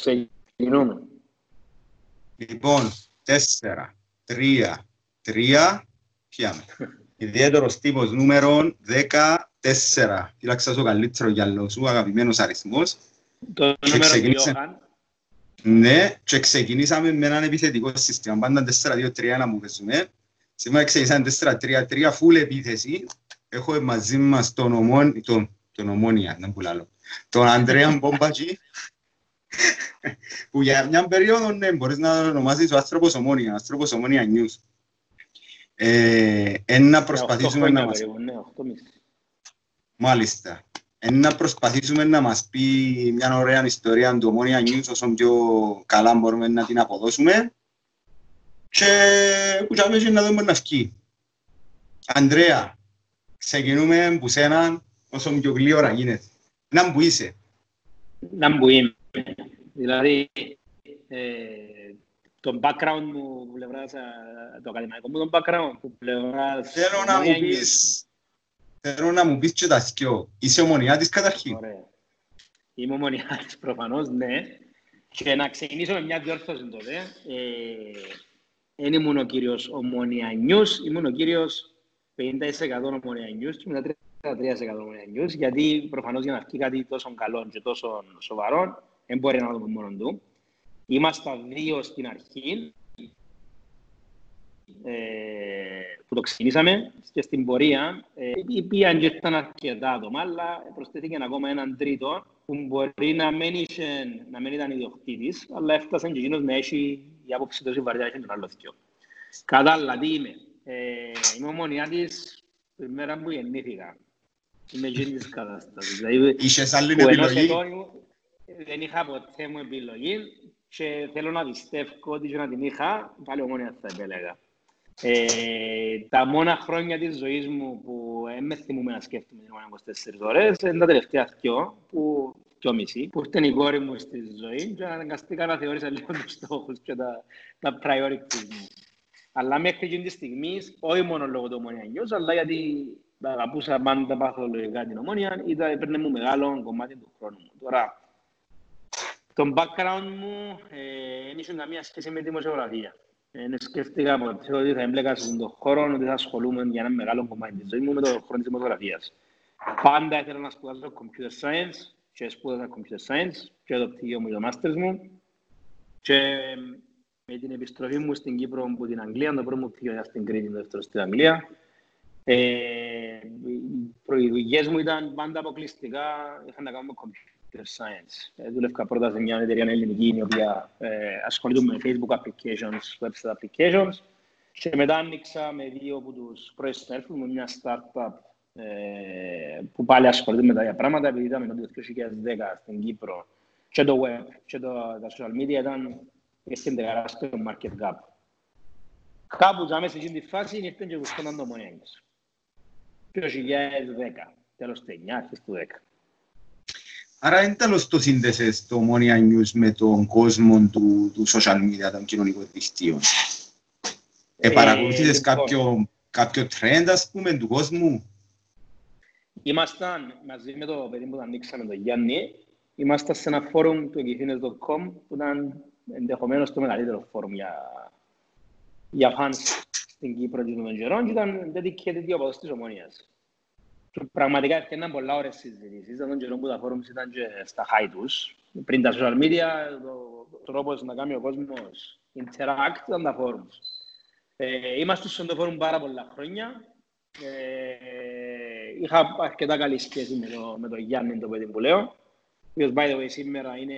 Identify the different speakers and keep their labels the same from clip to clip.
Speaker 1: Ξεκινούμε.
Speaker 2: Λοιπόν, τέσσερα, τρία, τρία, πιάμε. Ιδιαίτερος τύπος νούμερο 14. Φύλαξα το καλύτερο γυαλό σου, αγαπημένος αριθμός.
Speaker 1: Το νούμερο
Speaker 2: ξεκίνησε-
Speaker 1: Γιώχαν.
Speaker 2: Ναι, και ξεκινήσαμε με έναν επιθετικό σύστημα. Πάντα 4-2-3-1 μου παίζουμε. Σήμερα ξεκινήσαμε 4-3-3, full επίθεση. Έχω μαζί μας τον, ομόν, τον, τον ομόνια, να που λάλλω. Τον Ανδρέα Μπομπατζή, που για μια περίοδο, ναι, μπορείς να τον ονομάσεις ο άνθρωπος ομόνια, ο άνθρωπος ομόνια news. Ε, εν να προσπαθήσουμε
Speaker 1: Οχτώ
Speaker 2: να
Speaker 1: χρόνια
Speaker 2: μας
Speaker 1: περίπου, ναι, οχτώ μισή.
Speaker 2: Μάλιστα. Ε, να προσπαθήσουμε να μας πει μια ωραία ιστορία του Ομόνια News όσο πιο καλά μπορούμε να την αποδώσουμε και που θα και να δούμε να βγει. Ανδρέα, ξεκινούμε που σένα όσο πιο γλύωρα γίνεται. Να που είσαι.
Speaker 1: Να που είμαι. Δηλαδή, ε, το background μου που πλευράς, α, το ακαδημαϊκό μου, το background που πλευράς...
Speaker 2: Θέλω να μου
Speaker 1: Ομόνια
Speaker 2: πεις, θέλω να μου πεις και τα σκιό. Είσαι ομονιάτης καταρχήν;
Speaker 1: Ωραία. Είμαι ομονιάτης προφανώς, ναι. Και να ξεκινήσω με μια διόρθωση τότε. Ε, δεν ήμουν ο κύριος ομονιανιούς, ήμουν ο κύριος 50% ομονιανιούς και μετά 33% ομονιανιούς, γιατί προφανώς για να βγει κάτι τόσο καλό και τόσο σοβαρό, δεν μπορεί να το δούμε μόνο του. Είμαστε δύο στην αρχή, ε, που το ξεκινήσαμε και στην πορεία ε, πήγαν και ήταν αρκετά άτομα, αλλά προσθέθηκε ακόμα έναν τρίτο που μπορεί να μην, είχε, να μην ήταν ιδιοκτήτης, αλλά έφτασε και εκείνος να έχει η άποψη τόσο βαριά έχει τον άλλο θείο. Κατά άλλα, τι είμαι. Ε, είμαι ομονιάτης την μέρα που γεννήθηκα. Είμαι εκείνης της κατάστασης. Δηλαδή,
Speaker 2: Είχες άλλη
Speaker 1: που ενός
Speaker 2: επιλογή;
Speaker 1: ετών ήμουν- δεν είχα ποτέ μου επιλογή και θέλω να πιστεύω ότι και να την είχα, πάλι ομόνια θα επέλεγα. Ε, τα μόνα χρόνια της ζωής μου που δεν με θυμούμαι να σκέφτομαι την ομόνια 24 ώρες είναι τα τελευταία δυο, που, δυο μισή, που ήρθε η κόρη μου στη ζωή και αναγκαστήκα να θεώρησα λίγο τους στόχους και τα, τα priorities μου. Αλλά μέχρι εκείνη τη στιγμή, όχι μόνο λόγω του ομονιανιούς, αλλά γιατί αγαπούσα πάντα παθολογικά την ομόνια, ήταν, έπαιρνε μου μεγάλο κομμάτι του χρόνου μου. Τώρα, το background μου ε, δεν είχε καμία σχέση με τη δημοσιογραφία. Ε, Δεν σκέφτηκα ποτέ ότι θα έμπλεκα στον τον χώρο, ότι θα ασχολούμαι για ένα μεγάλο κομμάτι της ζωής μου με τον χώρο της δημοσιογραφίας. Πάντα ήθελα να σπουδάσω computer science και σπούδασα computer science και το πτυχίο μου και το masters μου. Και με την επιστροφή μου στην Κύπρο από την Αγγλία, το πρώτο μου πτυχίο ήταν στην Κρήτη, το δεύτερο στην Αγγλία. Ε, οι προειδικές μου ήταν πάντα αποκλειστικά, είχαν να κάνουν με computer science. Ε, δούλευκα πρώτα σε μια εταιρεία ελληνική, η οποία ε, ασχολείται με Facebook applications, website applications. Και μετά άνοιξα με δύο από τους πρώην συνέλφους μου μια startup ε, που πάλι ασχολείται με τα ίδια πράγματα, επειδή είδαμε ότι το 2010 στην Κύπρο και το web και το, τα social media ήταν είχε τεράστιο market gap. Κάπου ζάμε σε εκείνη τη φάση ήρθε και βουσκόταν το Μονέγγις. 2010, τέλος του 9, αρχές του 10.
Speaker 2: Άρα δεν τέλος το σύνδεσες το Ομόνια News με τον κόσμο του, του social media, των κοινωνικών δικτύων. Ε,
Speaker 1: Ε,
Speaker 2: παρακολουθείς
Speaker 1: λοιπόν.
Speaker 2: κάποιο, κάποιο trend, ας πούμε, του κόσμου;
Speaker 1: Ήμασταν μαζί με το παιδί που το ανοίξαμε, τον Γιάννη, ήμασταν σε ένα φόρουμ του εκειθήνες.com που ήταν ενδεχομένως το μεγαλύτερο φόρουμ για, για fans στην Κύπρο και των καιρών και ήταν dedicated για οπαδούς της Ομόνιας. Και πραγματικά έφτιαναν πολλά ώρες συζητήσεις, ήταν τον καιρό που τα forums ήταν και στα high τους. Πριν τα social media, το, το τρόπος να κάνει ο κόσμος interact ήταν τα forums. Ε, είμαστε στον το φόρουμ πάρα πολλά χρόνια. Ε, είχα αρκετά καλή σχέση με, το, με τον Γιάννη, το παιδί που λέω. Ο οποίος, by the way, σήμερα είναι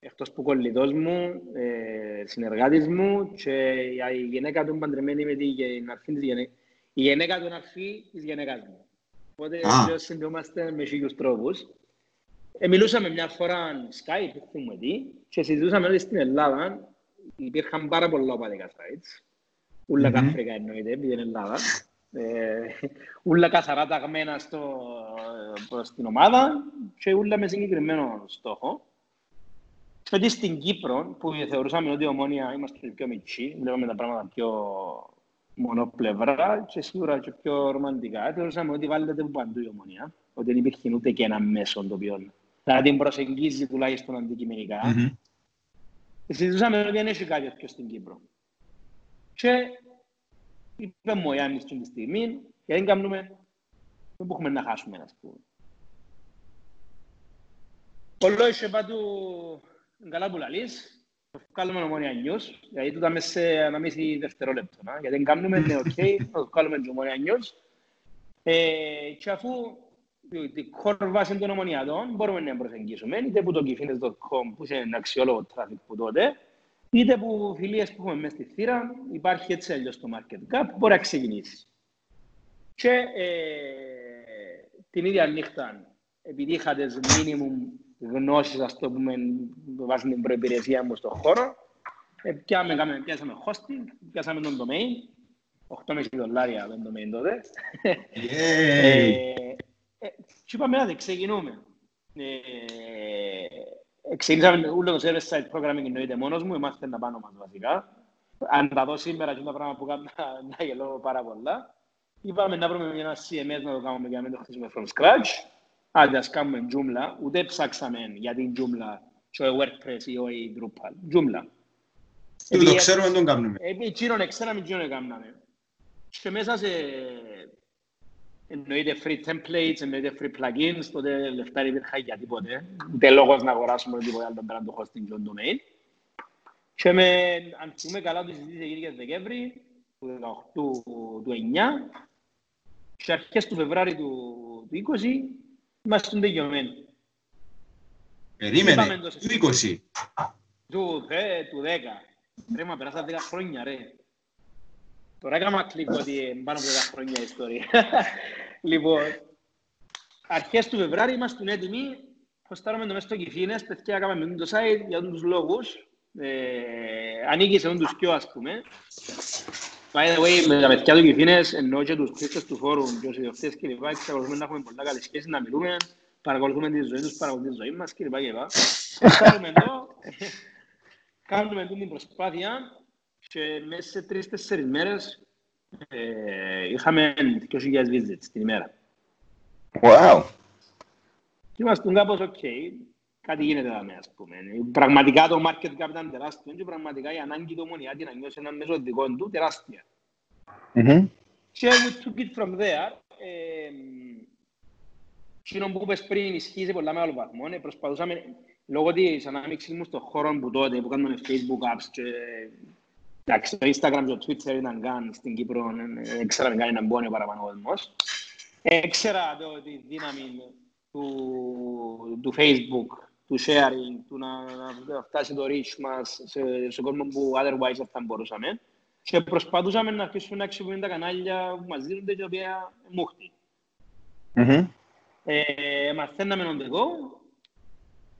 Speaker 1: εκτός που κολλητός μου, ε, συνεργάτης μου και η γυναίκα του είναι παντρεμένη με την αρφή της γυναίκας. Η γυναίκα του είναι αρφή της γυναίκας μου. Οπότε
Speaker 2: Α.
Speaker 1: ah. συνδεόμαστε με χίλιους τρόπους. Ε, μιλούσαμε μια φορά Skype, έχουμε δει, και συζητούσαμε ότι στην Ελλάδα υπήρχαν πάρα πολλά οπαδικά sites. Ούλα
Speaker 2: Μμμ.
Speaker 1: καφρικά εννοείται, επειδή είναι Ελλάδα. Ε, ούλα καθαρά ταγμένα στο, προς την ομάδα και ούλα με συγκεκριμένο στόχο. Και ότι στην Κύπρο, που θεωρούσαμε ότι η ομόνια είμαστε πιο μικροί, βλέπαμε τα πράγματα πιο μονοπλευρά και σίγουρα και πιο ρομαντικά, θεωρούσαμε ότι βάλετε από παντού η ομόνια, ότι δεν υπήρχε ούτε και ένα μέσο το οποίο να την προσεγγίζει τουλάχιστον αντικειμενικά.
Speaker 3: Μμμ.
Speaker 1: Συζητούσαμε ότι δεν έχει κάτι τέτοιο στην Κύπρο. Και είπε μου ο Γιάννης την στιγμή, γιατί δεν κάνουμε, δεν μπορούμε να χάσουμε, ας πούμε. Πολλό είχε πάει του καλά που λαλείς, το βγάλουμε Ομόνοια News, γιατί τούτα μέσα σε ενάμισι δευτερόλεπτο, να, γιατί δεν κάνουμε, ναι, οκ, θα το βγάλουμε την Ομόνοια News. Ε, και αφού την core βάση των ομονιατών μπορούμε να προσεγγίσουμε, είτε από το kifinis.com που είναι αξιόλογο traffic που τότε, είτε από φιλίες που έχουμε μέσα στη θύρα, υπάρχει έτσι αλλιώς το market cap, μπορεί να ξεκινήσει. Και ε, την ίδια νύχτα, επειδή είχα τις minimum γνώσεις, ας το πούμε, βάσει την προϋπηρεσία μου στον χώρο, ε, πιάμε, κάμε, πιάσαμε hosting, πιάσαμε τον domain, 8,5 δολάρια τον domain τότε.
Speaker 3: Yay.
Speaker 1: Ε, ε, και είπαμε, άντε, ξεκινούμε. Ε, ξεκινήσαμε όλο το server side programming εννοείται μόνος μου, είμαστε να πάνω μας βασικά. Αν τα δω σήμερα και τα πράγματα που κάνω να γελώ πάρα πολλά. Είπαμε να βρούμε ένα CMS να το κάνουμε για να μην το χτίσουμε from scratch. Άντε, ας κάνουμε Joomla. Ούτε ψάξαμε για την Joomla και ο WordPress ή ο η Drupal. Joomla.
Speaker 3: Τι το ξέρουμε, δεν τον κάνουμε.
Speaker 1: Επειδή εκείνον ξέραμε, εκείνον έκαναμε. Και μέσα σε εννοείται free templates, εννοείται free plugins, τότε λεφτά δεν υπήρχαν για τίποτε. Ούτε λόγος να αγοράσουμε τίποτε άλλο πέραν το hosting και το domain. Και με, αν θυμούμε καλά, το συζήτηση έγινε Δεκέμβρη του 18 του, του 9 και αρχές του Φεβράρι του, του 20 είμαστε τελειωμένοι.
Speaker 3: Περίμενε,
Speaker 1: Είπαμε το
Speaker 3: του 20.
Speaker 1: Του, ε, του 10. Ρε, μα περάσαν 10 χρόνια, ρε. Τώρα έκανα κλικ ότι είναι πάνω από 10 χρόνια η ιστορία. λοιπόν, αρχές του Φεβράρι είμαστε έτοιμοι. Ποστάρουμε το μέσα στο Κιφίνες, παιδιά έκαμε με το site για τους λόγους. Ε, ανήκει σε τους πιο, ας πούμε. By the way, με τα παιδιά του Κηφήνες, εννοώ και τους χρήστες του φόρουμ και τους ιδιοκτήτες κλπ. Εξακολουθούμε να έχουμε πολλά καλή σχέση, να μιλούμε, παρακολουθούμε τη ζωή τους, παρακολουθούμε τη ζωή μας κλπ. κλπ. Κάνουμε εδώ, κάνουμε την προσπάθεια και μέσα σε τρεις-τέσσερις μέρες ε, είχαμε 2.000 visits την ημέρα.
Speaker 3: Wow.
Speaker 1: Και ήμασταν κάπως οκ. Κάτι γίνεται εδώ, ας πούμε. Πραγματικά το market cap ήταν τεράστιο και πραγματικά η ανάγκη του ομονιάτη να νιώσει ένα μέσο δικό του τεράστια.
Speaker 3: Μμμ.
Speaker 1: Και we took it from there. Ε, Εκείνο που είπες πριν ισχύει σε πολλά μεγάλο βαθμό. Ε, προσπαθούσαμε, λόγω της ανάμειξης μου στον χώρο που τότε, που κάνουμε Facebook apps και εντάξει, το Instagram και το Twitter ήταν καν στην Κύπρο, ε, δεν ξέραμε καν να μπώνει ο παραπάνω κόσμος. Έξερα το, τη δύναμη του, του Facebook, του sharing, του να, να φτάσει το reach μας σε, σε κόσμο που otherwise δεν θα μπορούσαμε. Και προσπαθούσαμε να αρχίσουμε να αξιοποιούμε τα κανάλια που μας δίνονται και τα οποία μούχτοι.
Speaker 3: Μμμ.
Speaker 1: Ε, μαθαίναμε on the go.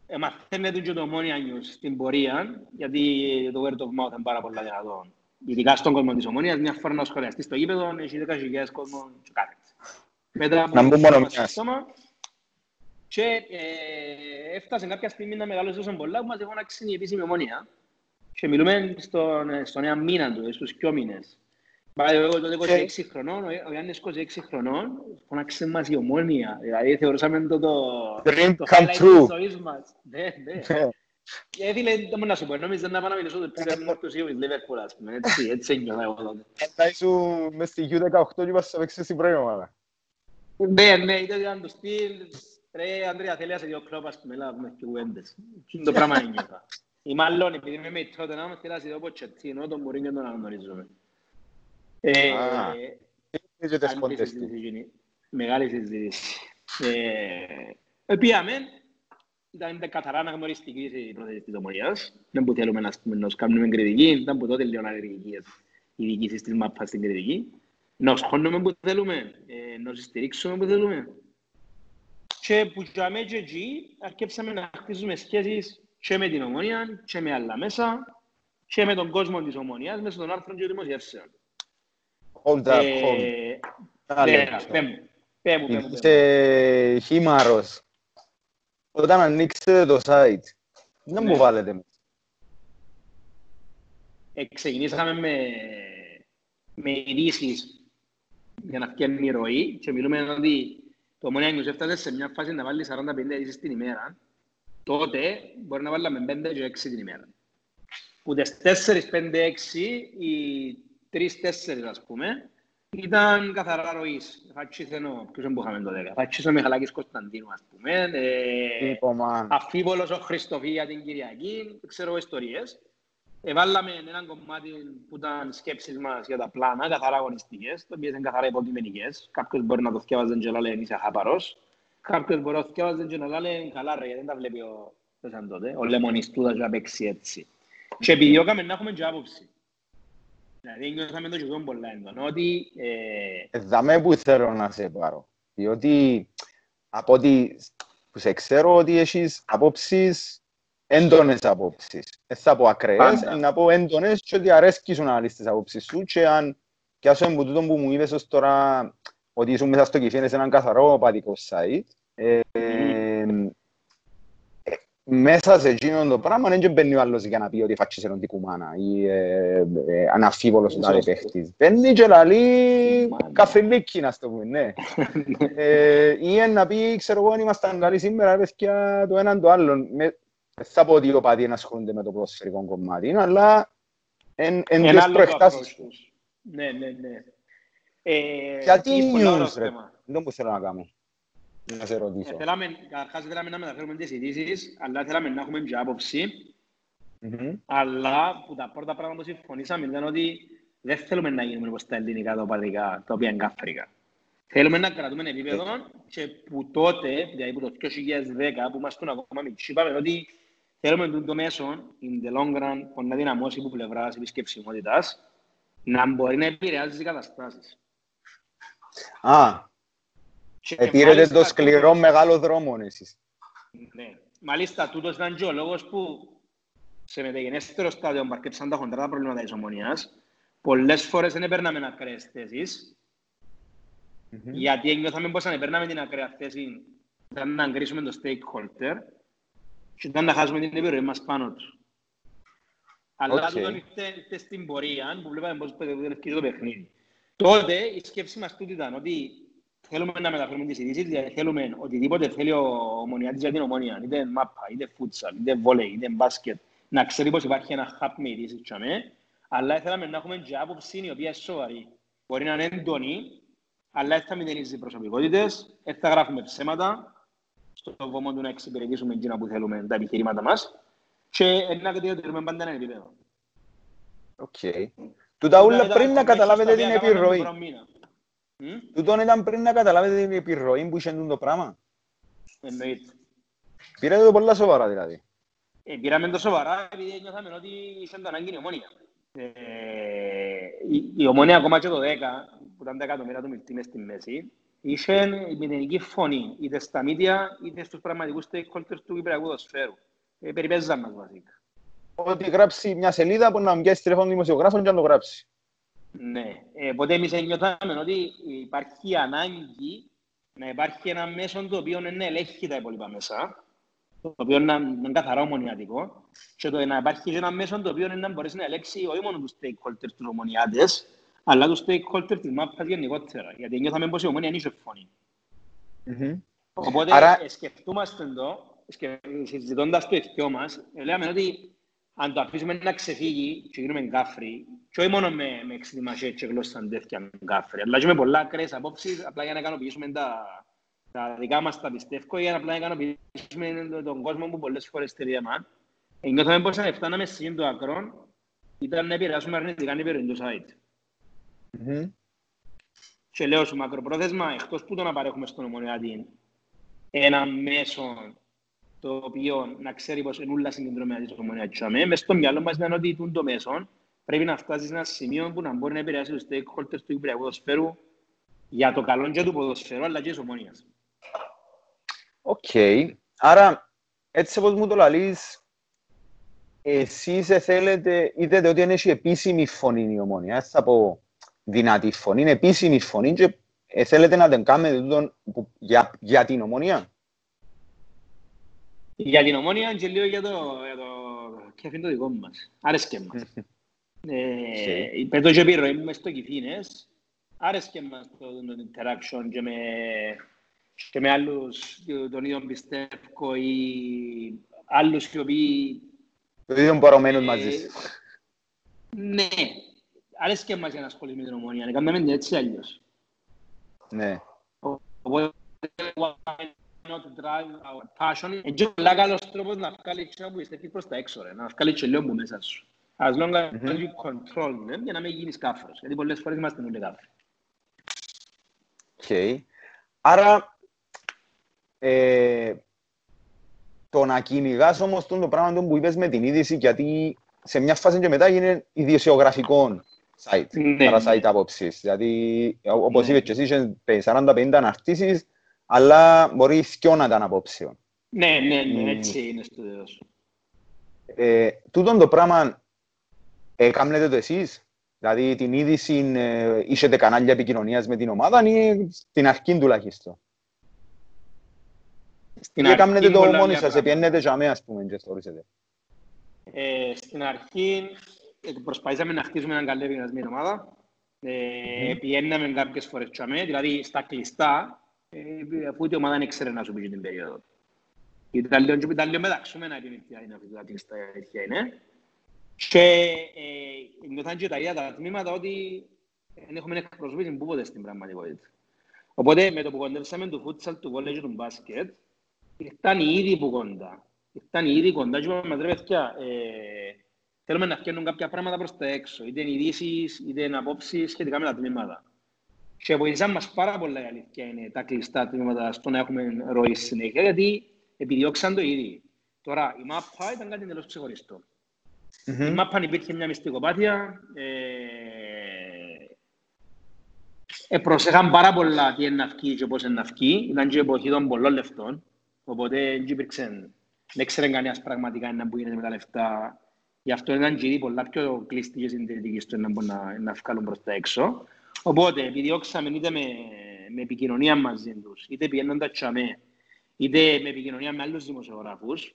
Speaker 1: Ε, μαθαίνετε και το Ομόνια News στην πορεία, γιατί το word of mouth είναι πάρα πολύ δυνατό. Ειδικά στον κόσμο της Ομόνιας, μια φορά να σχολιαστείς στο γήπεδο, έχει 10.000 κόσμο και κάθεται. Μετά
Speaker 3: Να μπουν μόνο
Speaker 1: μας
Speaker 3: μιας.
Speaker 1: στόμα, και ε, έφτασε κάποια στιγμή να μεγαλώσει τόσο πολλά που μας φώναξε η επίσημη Ομόνια. Και μιλούμε στον, στον ένα μήνα του, στους δυο μήνες. Πάει εγώ τότε 26 χρονών, ο, ο Γιάννης 26 χρονών, φώναξε μας η Ομόνια. Δηλαδή θεωρούσαμε το, το,
Speaker 3: Dream
Speaker 1: το
Speaker 3: come
Speaker 1: highlight
Speaker 3: true.
Speaker 1: της ζωής μας. Ναι, ναι. Ε, φίλε, δεν μπορώ να σου πω, νόμιζα να πάω να μιλήσω το Peter Mortus ή ο Liverpool, ας πούμε. Έτσι, έτσι ένιωθα εγώ τότε.
Speaker 2: Μετά ήσουν μες στη U18 και είπας να παίξεις στην πρώτη ομάδα.
Speaker 1: Ναι, ναι, ήταν ήταν το στυλ. Ρε, Ανδρέα, θέλει να σε δυο κλόπ, ας πούμε, έλα, με και κουβέντες. Τι είναι το πράγμα ένιωθα. Ή μάλλον, επειδή είμαι με η Tottenham, θέλει να σε δυο Ποτσετίνο, τον Μουρίνιο τον αναγνωρίζουμε. Ε,
Speaker 2: Α, Και τις
Speaker 1: άλλη
Speaker 2: πόντες του.
Speaker 1: συζήτηση γίνει. Μεγάλη συζήτηση. Ε, Πήγαμε, ήταν καθαρά αναγνωριστική η πρόθεση της Ομονίας. Δεν που θέλουμε να πούμε, να τους κάνουμε κριτική, ήταν που τότε λίγο ανεργικές οι διοικήσεις της ΜΑΠΑ στην κριτική. Να σχώνουμε που θέλουμε, ε, να τους στηρίξουμε που θέλουμε. Και που τζάμε και εκεί αρκέψαμε να χτίσουμε σχέσεις και με την Ομονία και με άλλα μέσα και με τον κόσμο της Ομονίας μέσα των άρθρων και δημοσιεύσεων.
Speaker 2: Hold up, hold.
Speaker 1: Ε,
Speaker 2: Άλλο
Speaker 1: ναι,
Speaker 2: αυτό.
Speaker 1: πέ μου, πέ μου, πέ μου, πέ μου.
Speaker 2: Είσαι χήμαρος. Όταν ανοίξετε το site, δεν
Speaker 1: Ναι.
Speaker 2: μου βάλετε μέσα.
Speaker 1: Ε, ξεκινήσαμε με, με ειδήσεις για να φτιάξει η ροή και μιλούμε ότι το Ομόνια News έφτασε σε μια φάση να βάλει 45 ειδήσεις την ημέρα τότε μπορεί να βάλαμε 5 και 6 την ημέρα. Που τις 4, 5, 6 ή 3-4 ας πούμε, ήταν καθαρά ροής. Φάτσις ενώ, ποιος δεν είχαμε το 10. Φάτσις ο Μιχαλάκης Κωνσταντίνου, ας πούμε. Ε,
Speaker 2: Είπωμα.
Speaker 1: Αφίβολος ο Χριστοφία την Κυριακή, ξέρω εγώ ιστορίες. Εβάλαμε ένα κομμάτι που ήταν σκέψεις μας για τα πλάνα, καθαρά αγωνιστικές, το οποίες είναι καθαρά υποκειμενικές. Κάποιος μπορεί να το θυκεύαζε και να λέει είσαι χαπαρός. Κάποιος μπορεί να το θυκεύαζε και να λέει καλά ρε, δεν τα βλέπει ο, πώς ήταν τότε, ο Λεμονιστούδας να παίξει έτσι. Και επιδιώκαμε να έχουμε και άποψη. Δηλαδή νιώθαμε το και αυτό πολλά έντονο, ότι ε,
Speaker 2: Δαμέ που θέλω να σε πάρω. Διότι από ό,τι που σε ξέρω ότι έχεις απόψεις, έντονες απόψεις. Δεν θα πω ακραίες,
Speaker 1: Πάντα.
Speaker 2: να πω έντονες και ότι αρέσκεις σου να αναλύσεις τις απόψεις σου και αν και άσο εμπού τούτο που μου είπες ως τώρα ότι ήσουν μέσα στο κηφί είναι σε έναν καθαρό πατικό site. Ε, ε, μέσα σε εκείνο το πράγμα δεν μπαίνει ο άλλος για να πει ότι φάτσες έναν τικουμάνα ή ε, ε, αναφίβολος ο τάδε
Speaker 1: Σωστό.
Speaker 2: παίχτης. Μπαίνει και λαλεί
Speaker 1: Μάνα.
Speaker 2: καφριλίκι να στο πούμε, ναι. Ε, ή να πει, ξέρω εγώ, αν ήμασταν καλοί σήμερα, ρε παιδιά, το έναν το άλλον. Με, δεν θα πω ότι οι οπαδοί να ασχολούνται με το ποδοσφαιρικό κομμάτι, αλλά εν, εν
Speaker 1: ένα
Speaker 2: τις
Speaker 1: άλλο το
Speaker 2: προεκτάσεις
Speaker 1: approach
Speaker 2: του.
Speaker 1: τους. Ναι, ναι, ναι. Ε,
Speaker 2: Γιατί
Speaker 1: είναι πολύ ωραίο
Speaker 2: news, ρε.
Speaker 1: θέμα.
Speaker 2: Δεν που θέλω να κάνω. Να σε
Speaker 1: Ε,
Speaker 2: ρωτήσω.
Speaker 1: θέλαμε, καταρχάς θέλαμε να μεταφέρουμε τις ειδήσεις, αλλά θέλαμε να έχουμε και άποψη.
Speaker 2: Μμμ.
Speaker 1: Αλλά που τα πρώτα πράγματα που συμφωνήσαμε ήταν ότι δεν θέλουμε να γίνουμε όπως τα ελληνικά τα οπαδικά, τα οποία είναι καφρικά. Θέλουμε να κρατούμε επίπεδο και που τότε, δηλαδή που το 2010, που ήμασταν ακόμα μικροί, είπαμε ότι θέλουμε το μέσο, in the long run, που να δυναμώσεις από πλευράς επισκεψιμότητας, να μπορεί να επηρεάζει τις καταστάσεις.
Speaker 2: Α,
Speaker 1: Και
Speaker 2: επήρετε
Speaker 1: μάλιστα
Speaker 2: το σκληρό
Speaker 1: τούτος-
Speaker 2: μεγάλο δρόμο εσείς.
Speaker 1: Ναι. Μάλιστα, τούτος ήταν και ο λόγος που σε μεταγενέστερο στάδιο μπαρκέψαν τα χοντρά τα προβλήματα της ομονίας. Πολλές φορές δεν έπαιρναμε ακραίες θέσεις,
Speaker 2: Μμμ.
Speaker 1: γιατί ένιωθαμε πως αν έπαιρναμε την ακραία θέση ήταν να αγκρίσουμε το stakeholder και ήταν να χάσουμε την επιρροή μας πάνω τους. Αλλά
Speaker 2: Οκ.
Speaker 1: τούτον ήρθε, ήρθε στην πορεία που βλέπαμε πως πετεύει το παιχνίδι. Τότε η σκέψη μας τούτη ήταν ότι θέλουμε να μεταφέρουμε τις ειδήσεις, δηλαδή θέλουμε οτιδήποτε θέλει ο ομονιάτης για την Ομόνοια, είτε μάπα, είτε φούτσαλ, είτε βόλεϊ, είτε μπάσκετ, να ξέρει πως υπάρχει ένα hub με ειδήσεις τζιαμέ, αλλά θέλαμε να έχουμε και άποψη η οποία είναι σοβαρή. Μπορεί να είναι έντονη, αλλά δεν θα μηδενίζει προσωπικότητες, δεν θα γράφουμε ψέματα, στο βωμό του να εξυπηρετήσουμε εκείνα που θέλουμε, τα επιχειρήματα μας, και να διατηρούμε πάντα ένα επίπεδο.
Speaker 2: Οκ. Τούτα ούλα
Speaker 1: Ήταν
Speaker 2: πριν να
Speaker 1: connections
Speaker 2: καταλάβετε
Speaker 1: τα
Speaker 2: την
Speaker 1: οποία κάναμε τον
Speaker 2: επιρροή.
Speaker 1: πρώτο μήνα. Μμ,
Speaker 2: Τούτον ήταν πριν να καταλάβετε την επιρροή που είχε το πράγμα.
Speaker 1: Εννοείται.
Speaker 2: Πήρατε το πολλά σοβαρά δηλαδή.
Speaker 1: Ε, πήραμε το σοβαρά επειδή νιώθαμε ότι είχε το ανάγκη η ομόνια. Ε, η, η ομόνια ακόμα και το 10, που ήταν τα εκατομμύρια του μιλτή μες στη μέση, είχε μηδενική φωνή, είτε στα μίδια, είτε στους πραγματικούς stakeholders του Κυπριακού ποδοσφαίρου. Ε, περιπέζαν μας βασικά.
Speaker 2: Ότι γράψει μια σελίδα που να μου πιάσει τηλέφωνο δημοσιογράφων και να το γράψει.
Speaker 1: Ναι. Ε, οπότε εμείς νιώθαμε ότι υπάρχει ανάγκη να υπάρχει ένα μέσο το οποίο να ελέγχει τα υπόλοιπα μέσα, το οποίο να να είναι καθαρά ομονιατικό, και το να υπάρχει και ένα μέσο το οποίο να μπορέσει να ελέγξει όχι μόνο τους stakeholders τους ομονιάτες, αλλά τους stakeholders της μάπας γενικότερα. Γιατί νιώθαμε πως η ομόνια είναι φωνή. Οπότε
Speaker 2: Άρα-
Speaker 1: Άρα... σκεφτούμαστε εδώ, σκε... συζητώντας το ηθιό μας, ε, λέμε ότι αν το αφήσουμε να ξεφύγει και γίνουμε γκάφροι, και όχι μόνο με, με εξειδημασία και γλώσσα τέτοια γκάφροι, αλλά και με πολλά ακραίες απόψεις, απλά για να ικανοποιήσουμε τα, τα δικά μας τα πιστεύω, για να απλά να ικανοποιήσουμε τον- τον κόσμο που πολλές φορές θέλει εμάς. Ε, νιώθαμε πως αν φτάναμε σε εκείνο το ακρό, ήταν να επηρεάσουμε αρνητικά την επιρροή του site. Και λέω σου μακροπρόθεσμα, εκτός που το να παρέχουμε στον ομονιάτη ένα μέσο το οποίο να ξέρει πως είναι όλα συγκεντρωμένα της ομονιάτης. Μες στο μυαλό μας ήταν ότι τούν το μέσο πρέπει να φτάσεις σε ένα σημείο που να μπορεί να επηρεάσει τους stakeholders του Κυπριακού ποδοσφαίρου για το καλό και του ποδοσφαίρου αλλά και της Ομόνοιας.
Speaker 2: Οκ. Άρα, έτσι όπως μου το λαλείς, εσείς ε, θέλετε, είδατε ότι είναι έχει επίσημη φωνή η Ομόνοια. Δεν θα πω δυνατή φωνή, είναι επίσημη φωνή και ε, θέλετε να την κάνετε τούτον που- για, για την Ομόνοια.
Speaker 1: Για την Ομόνοια και λίγο για το, για το κέφι το δικό μας. Άρεσκε μας. Ε, είπε το και επιρροή μου μες στο Κιθίνες. Άρεσκε μας το, το interaction και με, και με άλλους τον ίδιο πιστεύω ή άλλους οι οποίοι...
Speaker 2: Το ίδιο παρομένουν μαζί σου.
Speaker 1: Ναι. Άρεσκε μας για να ασχολείς με την ομονία. Έκαναμε την έτσι αλλιώς.
Speaker 2: Ναι.
Speaker 1: Οπότε, why not drive our passion; Είναι πολλά καλός τρόπος να βγάλεις και να που πιστεύεις προς τα έξω, ρε. Να βγάλεις και λίγο που μέσα σου. As long as
Speaker 2: Μμμ.
Speaker 1: you control them, για να μην γίνεις κάφρος. Γιατί πολλές φορές είμαστε όλοι κάφροι.
Speaker 2: Οκ. Άρα, ε, το να κυνηγάς όμως τον το πράγμα το που είπες με την είδηση, γιατί σε μια φάση και μετά γίνεται ειδησιογραφικό site,
Speaker 1: Ναι.
Speaker 2: παρά site απόψεις. Δηλαδή, ο- όπως
Speaker 1: Ναι.
Speaker 2: είπες και εσύ, είχες 40-50 αναρτήσεις, αλλά μπορεί δυο να ήταν απόψεων.
Speaker 1: Ναι, ναι,
Speaker 2: Μμ.
Speaker 1: ναι, έτσι είναι στο τέλος.
Speaker 2: Ε, τούτον το πράγμα ε, κάνετε το εσείς, δηλαδή την είδηση ε, είσετε κανάλια επικοινωνίας με την ομάδα ή στην αρχή τουλάχιστον;
Speaker 1: Στην
Speaker 2: Ή
Speaker 1: αρχή
Speaker 2: κάνετε το
Speaker 1: πολλά
Speaker 2: μόνοι
Speaker 1: μια
Speaker 2: σας,
Speaker 1: πράγματα.
Speaker 2: επιένετε για μένα, ας πούμε, και στορίσετε.
Speaker 1: Ε, στην αρχή ε, προσπαθήσαμε να χτίσουμε έναν καλή επικοινωνισμένη ομάδα. Ε,
Speaker 2: Μμμ.
Speaker 1: Πιέναμε κάποιες φορές τσάμε, δηλαδή στα κλειστά, ε, αφού η ομάδα δεν ήξερε να σου πει την περίοδο. Ήταν λίγο, ήταν λίγο μεταξούμε να είναι ποια είναι αυτή τα κλειστά, η αλήθεια είναι. Και ε, νιώθαν και τα ίδια τα τμήματα ότι δεν έχουμε εκπροσωπήσει πούποτε στην πραγματικότητα. Οπότε με το που κοντεύσαμε του φούτσαλ, του βόλεϊ και του μπάσκετ, ήρθαν ήδη που κοντά. Ήρθαν ήδη κοντά και είπαμε, ρε παιδιά, ε, θέλουμε να φτιάχνουν κάποια πράγματα προς τα έξω, είτε είναι ειδήσεις, είτε είναι απόψεις σχετικά με τα τμήματα. Και βοηθήσαν μας πάρα πολλά η αλήθεια είναι τα κλειστά τμήματα στο να έχουμε ροή συνέχεια, γιατί επιδιώξαν το ήδη. Τώρα, η μάπα ήταν κάτι εντελώς ξεχωριστό. Η μάπα υπήρχε μια μυστικοπάθεια. Ε, ε, προσέχαν πάρα πολλά τι είναι να βγει και πώς είναι να βγει. Ήταν και εποχή των πολλών λεφτών. Οπότε δεν υπήρξε, δεν ξέρει κανένας πραγματικά να που γίνεται με τα λεφτά. Γι' αυτό ήταν και ήδη πολλά πιο κλειστοί και συντηρητικοί στο να μπορούν να, να βγάλουν προς τα έξω. Οπότε επιδιώξαμε είτε με, με επικοινωνία μαζί τους, είτε πηγαίνοντας τζιαμέ, είτε με επικοινωνία με άλλους δημοσιογράφους,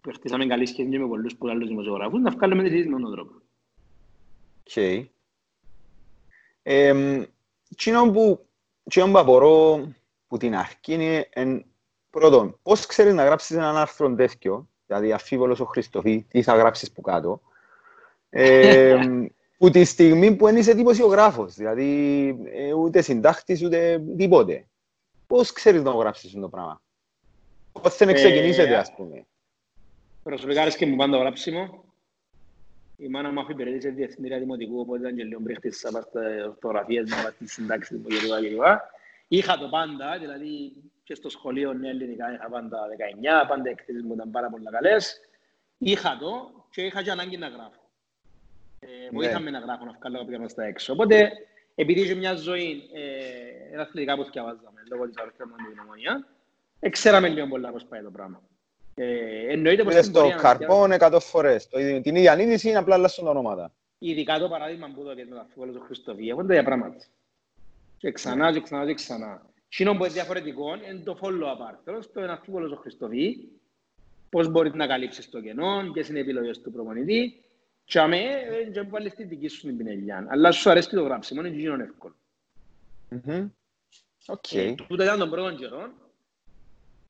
Speaker 1: που χτίσαμε καλή σχέση και με πολλούς που άλλους δημοσιογράφους, να βγάλουμε τις ειδήσεις με τον τρόπο.
Speaker 2: Οκ. Εμ, Τζείνο που, τζείνο που απορώ που την αρχή είναι, εν, πρώτον, πώς ξέρεις να γράψεις έναν άρθρο τέτοιο, δηλαδή αμφίβολος ο Χριστοφή, τι θα γράψεις που κάτω, Εμ, που τη στιγμή που δεν είσαι δημοσιογράφος, δηλαδή ε, ούτε συντάχτης ούτε τίποτε. Πώς ξέρεις να γράψεις αυτό το πράγμα; Πώς θέλει να
Speaker 1: Ε,
Speaker 2: ξεκινήσετε, ας πούμε;
Speaker 1: Προσωπικά άρεσκε μου πάντα το γράψιμο. Η μάνα μου αφού υπηρετήσε διευθυντήρια δημοτικού, οπότε ήταν και λίγο μπρίχτης στα πάρτα ορθογραφίες, να πάρει συντάξεις κλπ. κλπ. Είχα το πάντα, δηλαδή και στο σχολείο νέα ελληνικά είχα πάντα 19, πάντα εκθέσεις μου ήταν πάρα πολλά καλές. Είχα το και είχα και ανάγκη να γράφω. Ε, βοήθαμε να γράφω, να βγάλω κάποια προς τα έξω. Οπότε, επειδή είχε μια ζωή ε, ένα αθλητικά που διαβάζαμε, λόγω της αρρώστιας μου την ομονία, ε, ξέραμε λίγο πολλά πώς πάει το πράγμα. Ε, εννοείται πως
Speaker 2: Είδες
Speaker 1: στην
Speaker 2: το
Speaker 1: πορεία να
Speaker 2: καρπόν εκατό φορές. Το ίδιο- Την ίδια είδηση είναι απλά αλλάσουν τα ονόματα.
Speaker 1: Ειδικά το παράδειγμα που έδωκες με τα φούβολα του Χριστοφή, έχουν τα ίδια πράγματα. Και ξανά και ξανά και ξανά. Εκείνο που είναι διαφορετικό είναι το follow-up άρθρος, στο εν αμφίβολος ο Χριστοφή, πώς μπορείς να καλύψεις το κενό, ποιες είναι οι επιλογές του προπονητή, και αμέ, ε, και βάλεις τη δική σου την πινελιά. Αλλά σου αρέσει το γράψιμο, είναι τζείνον εύκολο.
Speaker 2: Μμμ. Οκ.
Speaker 1: Ε, Τούτο ήταν των πρώτων καιρών,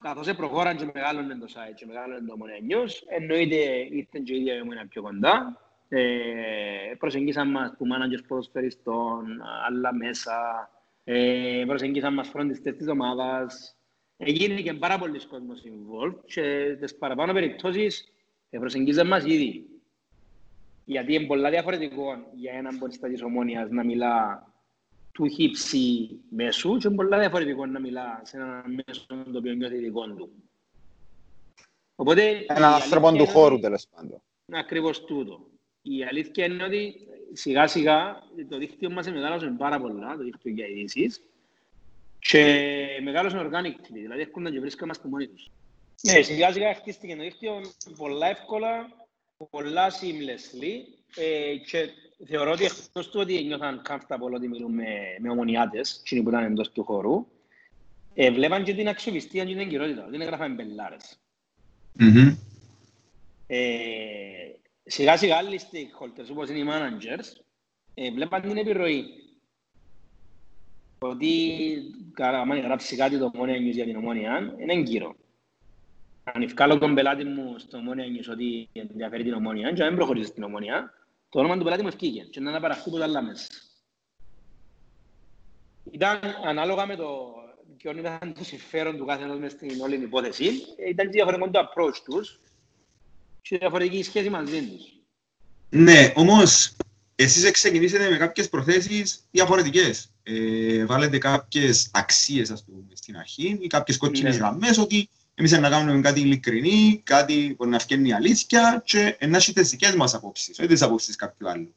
Speaker 1: καθώς προχώραν και μεγάλωνε το site και μεγάλωνε το Ομόνοια News, εννοείται ήρθαν και η ίδια η Ομόνοια πιο κοντά. Ε, προσεγγίσαν μας που managers ποδοσφαιριστών, άλλα μέσα, ε, προσεγγίσαν μας φροντιστές της ομάδας. Έγινε και πάρα πολλοί κόσμος involved και τις παραπάνω περιπτώσεις ε, προσεγγίζαν μας ήδη. Γιατί είναι πολλά διαφορετικό για έναν ποδιστά της Ομόνιας να μιλά του χύψη μέσου και είναι πολλά διαφορετικό να μιλά σε έναν μέσο το οποίο νιώθει δικό του. Οπότε, η
Speaker 2: Έναν
Speaker 1: αλήθεια
Speaker 2: άνθρωπο του
Speaker 1: είναι
Speaker 2: χώρου,
Speaker 1: ότι-
Speaker 2: τέλος πάντων.
Speaker 1: Ακριβώς τούτο. Η αλήθεια είναι ότι σιγά σιγά το δίκτυο μας μεγάλωσε πάρα πολλά, το δίκτυο για ειδήσεις, και μεγάλωσε organically, δηλαδή έρχονταν και βρίσκαμαστε μόνοι τους. Ναι, σιγά σιγά χτίστηκε το δίκτυο πολλά εύκολα, πολλά seamlessly ε, και θεωρώ ότι εκτός του ότι νιώθαν comfortable ότι μιλούν με, με ομονιάτες, εκείνοι που ήταν εντός του χώρου, ε, βλέπαν και την αξιοπιστία και την εγκυρότητα, δεν έγραφαν μπελάρες.
Speaker 3: Μμμ.
Speaker 1: Ε, σιγά σιγά άλλοι stakeholders όπως είναι οι managers ε, βλέπαν την επιρροή. Ότι καλά, άμα γράψει κάτι το Ομόνια News για την Ομόνια είναι έγκυρο. αν ευκάλω τον πελάτη μου στο ομόνια νιώσω ότι ενδιαφέρει την ομόνια και αν δεν προχωρήσει στην ομόνια, το όνομα του πελάτη μου ευκήγε και να παραχθεί που τα άλλα μέσα. Ήταν ανάλογα με το ποιο ήταν το συμφέρον του κάθε ενός μες στην όλη υπόθεση, ήταν διαφορετικό το approach τους και διαφορετική σχέση μαζί τους.
Speaker 2: Ναι, όμως εσείς ξεκινήσετε με κάποιες προθέσεις διαφορετικές. Ε, βάλετε κάποιες αξίες, ας πούμε, στην αρχή ή κάποιες κόκκινες ναι. γραμμές ότι εμείς να κάνουμε κάτι ειλικρινή, κάτι που να φτιάχνει αλήθεια και να έχει τις δικές μας απόψεις, όχι τις απόψεις κάποιου άλλου.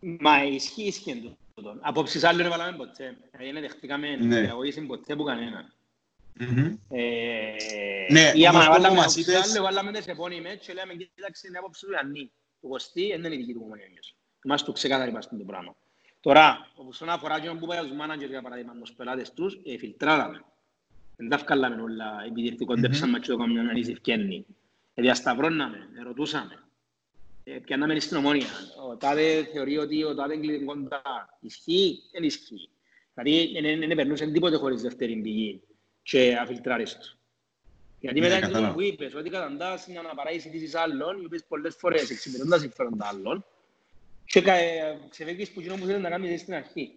Speaker 1: Μα ισχύει, ισχύει τούτο. Απόψεις άλλου δεν βάλαμε ποτέ. Δηλαδή δεν δεχτήκαμε διαγωγήση ποτέ που κανένα.
Speaker 2: Ναι,
Speaker 1: όμως που μας είπες... Βάλαμε τις επώνυμες και λέμε, κοίταξε, είναι απόψη του Ιαννή. Του Κωστή, δεν είναι η δική του κομμονιόνιος. Είμαστε το ξεκάθαροι μας το πράγμα. Τώρα, όπως αφορά και που πάει τους μάνατζερ, για παράδειγμα, τους πελάτες τους, φιλτράραμε. Δεν τα βγάλαμε όλα, επειδή κοντέψαμε και το καμιόν να είσαι ευκένει. Διασταυρώναμε, ερωτούσαμε. Πιάνναμε στην ομόνια. Ο τάδε θεωρεί ότι ο τάδε εγκλήθηκε κοντά. Ισχύει, δεν ισχύει. Δηλαδή δεν περνούσε τίποτε χωρίς δεύτερη πηγή και αφιλτράρεις του. Γιατί μετά είναι που είπες, ότι καταντάς να αναπαράεις ειδήσεις άλλων, είπες πολλές φορές εξυπηρετώντας συμφέροντα άλλων και ξεφεύγεις που κοινό που θέλεις να κάνεις στην αρχή.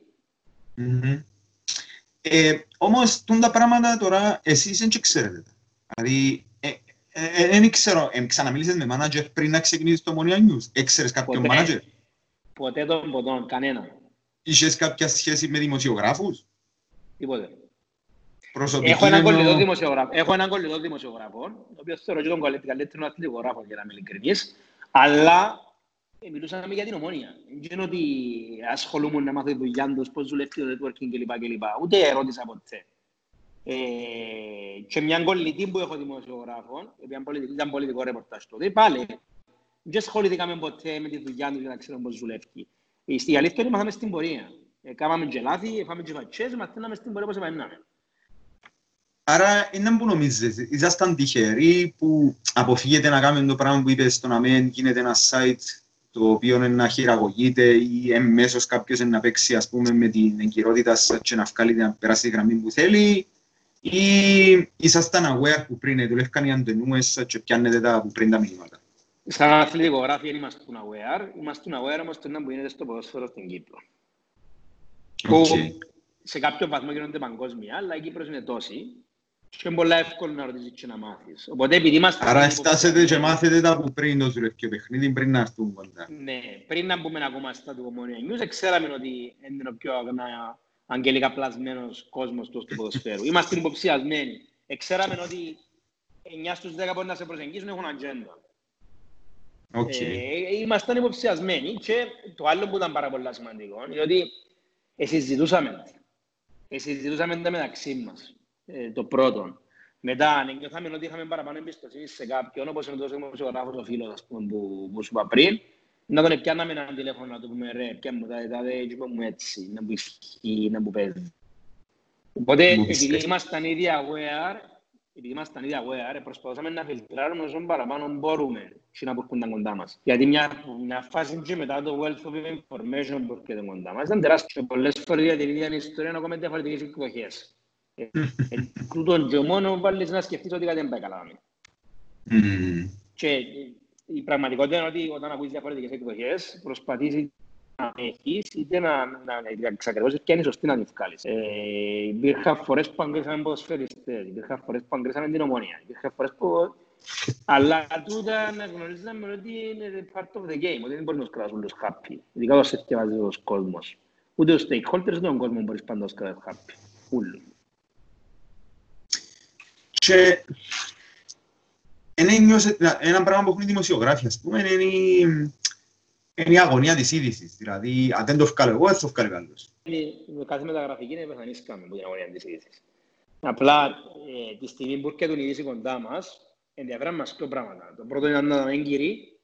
Speaker 2: Ε, όμως, τα πράγματα τώρα εσείς δεν ξέρετε. Δηλαδή, δεν ξέρω, ξαναμίλησες με μάνατζερ πριν να ξεκινήσεις το Μονία News. Έξερες κάποιον μάνατζερ;
Speaker 1: Ποτέ τον ποτόν, κανένα.
Speaker 2: Είχες κάποια σχέση με δημοσιογράφους;
Speaker 1: Τίποτε.
Speaker 2: Προσωπική
Speaker 1: Έχω έναν κολλητό δημοσιογράφο, έχω έναν κολλητό δημοσιογράφο, ο οποίος θεωρώ και τον καλύτερο αθλητικογράφο, για να είμαι ειλικρινής, αλλά ε, μιλούσαμε για την ομόνια. Δεν είναι ότι ασχολούμουν να μάθω τη δουλειά τους, πώς δουλεύει το networking κλπ. Ούτε ερώτησα ποτέ. Ε, και μια κολλητή που έχω δημοσιογράφο, ήταν πολιτικό ρεπορτάζ τότε, πάλι δεν ασχοληθήκαμε ποτέ με τη δουλειά τους για να ξέρουμε πώς δουλεύει. Στη αλήθεια είναι μάθαμε στην πορεία. Ε, κάμαμε και λάθη, φάμε και φατσές, μαθαίναμε στην πορεία πώς επανέναμε.
Speaker 2: Άρα, είναι που νομίζετε, ήσασταν τυχεροί που αποφύγετε να κάνετε το πράγμα που είπες στο να μην γίνεται ένα site το οποίο είναι να χειραγωγείται ή εμέσως κάποιος να παίξει ας πούμε, με την εγκυρότητα και να βγάλει να περάσει τη γραμμή που θέλει ή ήσασταν aware που πριν δουλεύκαν οι αντενούες και πιάνετε τα που πριν τα μηνύματα.
Speaker 1: Σαν αθλητικό γράφει δεν είμαστε aware, είμαστε aware όμως το να που γίνεται στο ποδόσφαιρο στην Κύπρο. Okay. Που σε κάποιο βαθμό γίνονται παγκόσμια, αλλά η Κύπρος είναι τόση και είναι πολύ εύκολο να ρωτήσεις και να μάθεις. Οπότε επειδή είμαστε...
Speaker 2: Άρα φτάσετε και μάθετε τα που πριν το δουλεύει παιχνίδι, πριν να έρθουν κοντά.
Speaker 1: Ναι, πριν να μπούμε ακόμα στα του Ομόνια News, ξέραμε ότι είναι ο πιο αγνά, αγγελικά πλασμένος κόσμος του ποδοσφαίρου. Είμαστε υποψιασμένοι. Ξέραμε ότι 9 στους 10 μπορεί να σε προσεγγίσουν έχουν ατζέντα.
Speaker 2: Okay.
Speaker 1: Ε, ήμασταν υποψιασμένοι και το άλλο που ήταν πάρα πολύ σημαντικό είναι ότι συζητούσαμε. Συζητούσαμε τα μεταξύ μας ε, το πρώτο. Μετά, νιώθαμε ότι είχαμε παραπάνω εμπιστοσύνη σε κάποιον, όπως είναι τόσο δημοσιογράφος ο φίλος, ας πούμε, που, που σου είπα πριν, να τον πιάναμε ένα τηλέφωνο να του πούμε ρε, πια μου τα δεδάδε, έτσι μου έτσι, να μου ισχύει, να μου παίζει. Οπότε, επειδή ήμασταν ήδη aware, επειδή ήμασταν ήδη aware, προσπαθούσαμε να φιλτράρουμε όσο παραπάνω μπορούμε και να μπορούν κοντά μας. Γιατί μια, μια φάση και μετά το wealth of information που έρχεται κοντά μας ήταν τεράστιο. Πολλές φορές για την ίδια ιστορία να έχουμε διαφορετικές εκδοχές. Τούτον και μόνο βάλεις να σκεφτείς ότι κάτι δεν πάει καλά. Και η πραγματικότητα είναι ότι όταν ακούεις διαφορετικές εκδοχές, προσπαθείς να έχεις είτε να, να, να εξακριβώσεις και είναι σωστή να την βγάλεις. Ε, υπήρχαν φορές που αγκρίσαμε ποδοσφαιριστές, υπήρχαν φορές που αγκρίσαμε την ομονία, υπήρχαν φορές που... Αλλά τούτα να γνωρίζαμε ότι είναι part of the game, ότι δεν μπορείς να σκράσουν τους happy, ειδικά όσο θυκευάζει ο κόσμος. Ούτε ο stakeholders, ούτε ο κόσμος μπορείς πάντα να σκράσουν happy. Ούλους.
Speaker 2: Και ένα πράγμα που έχουν οι δημοσιογράφοι, ας πούμε, είναι η, είναι η αγωνία της είδησης. Δηλαδή, αν δεν το βγάλω εγώ, δεν το βγάλω άλλος.
Speaker 1: Κάθε μεταγραφική είναι πεθανίσκαμε από την αγωνία της είδησης. Απλά, ε, τη στιγμή που έρχεται η είδηση κοντά μας, ενδιαφέραν μας δύο πράγματα. Το πρώτο ήταν να δούμε έγκυροι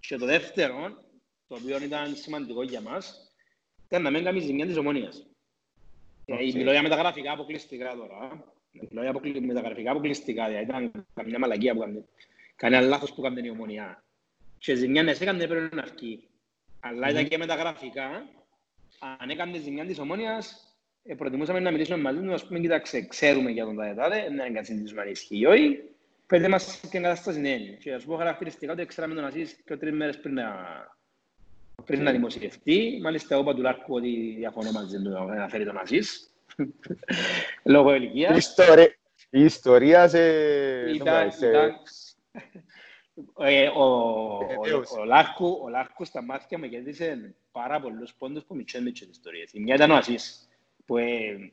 Speaker 1: και το δεύτερο, το οποίο ήταν σημαντικό για μας, ήταν να μην κάνουμε ζημιά της ομόνιας. Okay. Μιλώ για μεταγραφικά αποκλειστικά τώρα. Δηλαδή με τα γραφικά αποκλειστικά, δηλαδή ήταν καμιά μαλακία που έκανε, κανένα λάθος που έκανε η ομονιά. Και ζημιά να σε έκανε πρέπει να αρκεί. Αλλά ήταν και με τα γραφικά, αν έκανε ζημιά της ομόνιας, ε, προτιμούσαμε να μιλήσουμε μαζί του, ας πούμε, κοίταξε, ξέρουμε για τον τάδε τάδε, να εγκαθυντήσουμε αν ισχύει όχι, Πέντε μας την κατάσταση είναι. Και ας πω χαρακτηριστικά ότι ξέραμε τον Ασίς και τρεις μέρες πριν να, πριν να δημοσιευτεί. Μάλιστα, εγώ είπα του Λάρκου ότι διαφωνώ μαζί του να φέρει τον Ασίς. Λόγω ηλικίας.
Speaker 2: Η ιστορία σε...
Speaker 1: Ήταν, ήταν, ε, ο, ο, ο, Λάρκου, ο Λάρκου στα μάτια μου κέρδισε πάρα πολλούς πόντους που μητσές μητσές ιστορίες. Η μια ήταν ο Ασίς, που ε,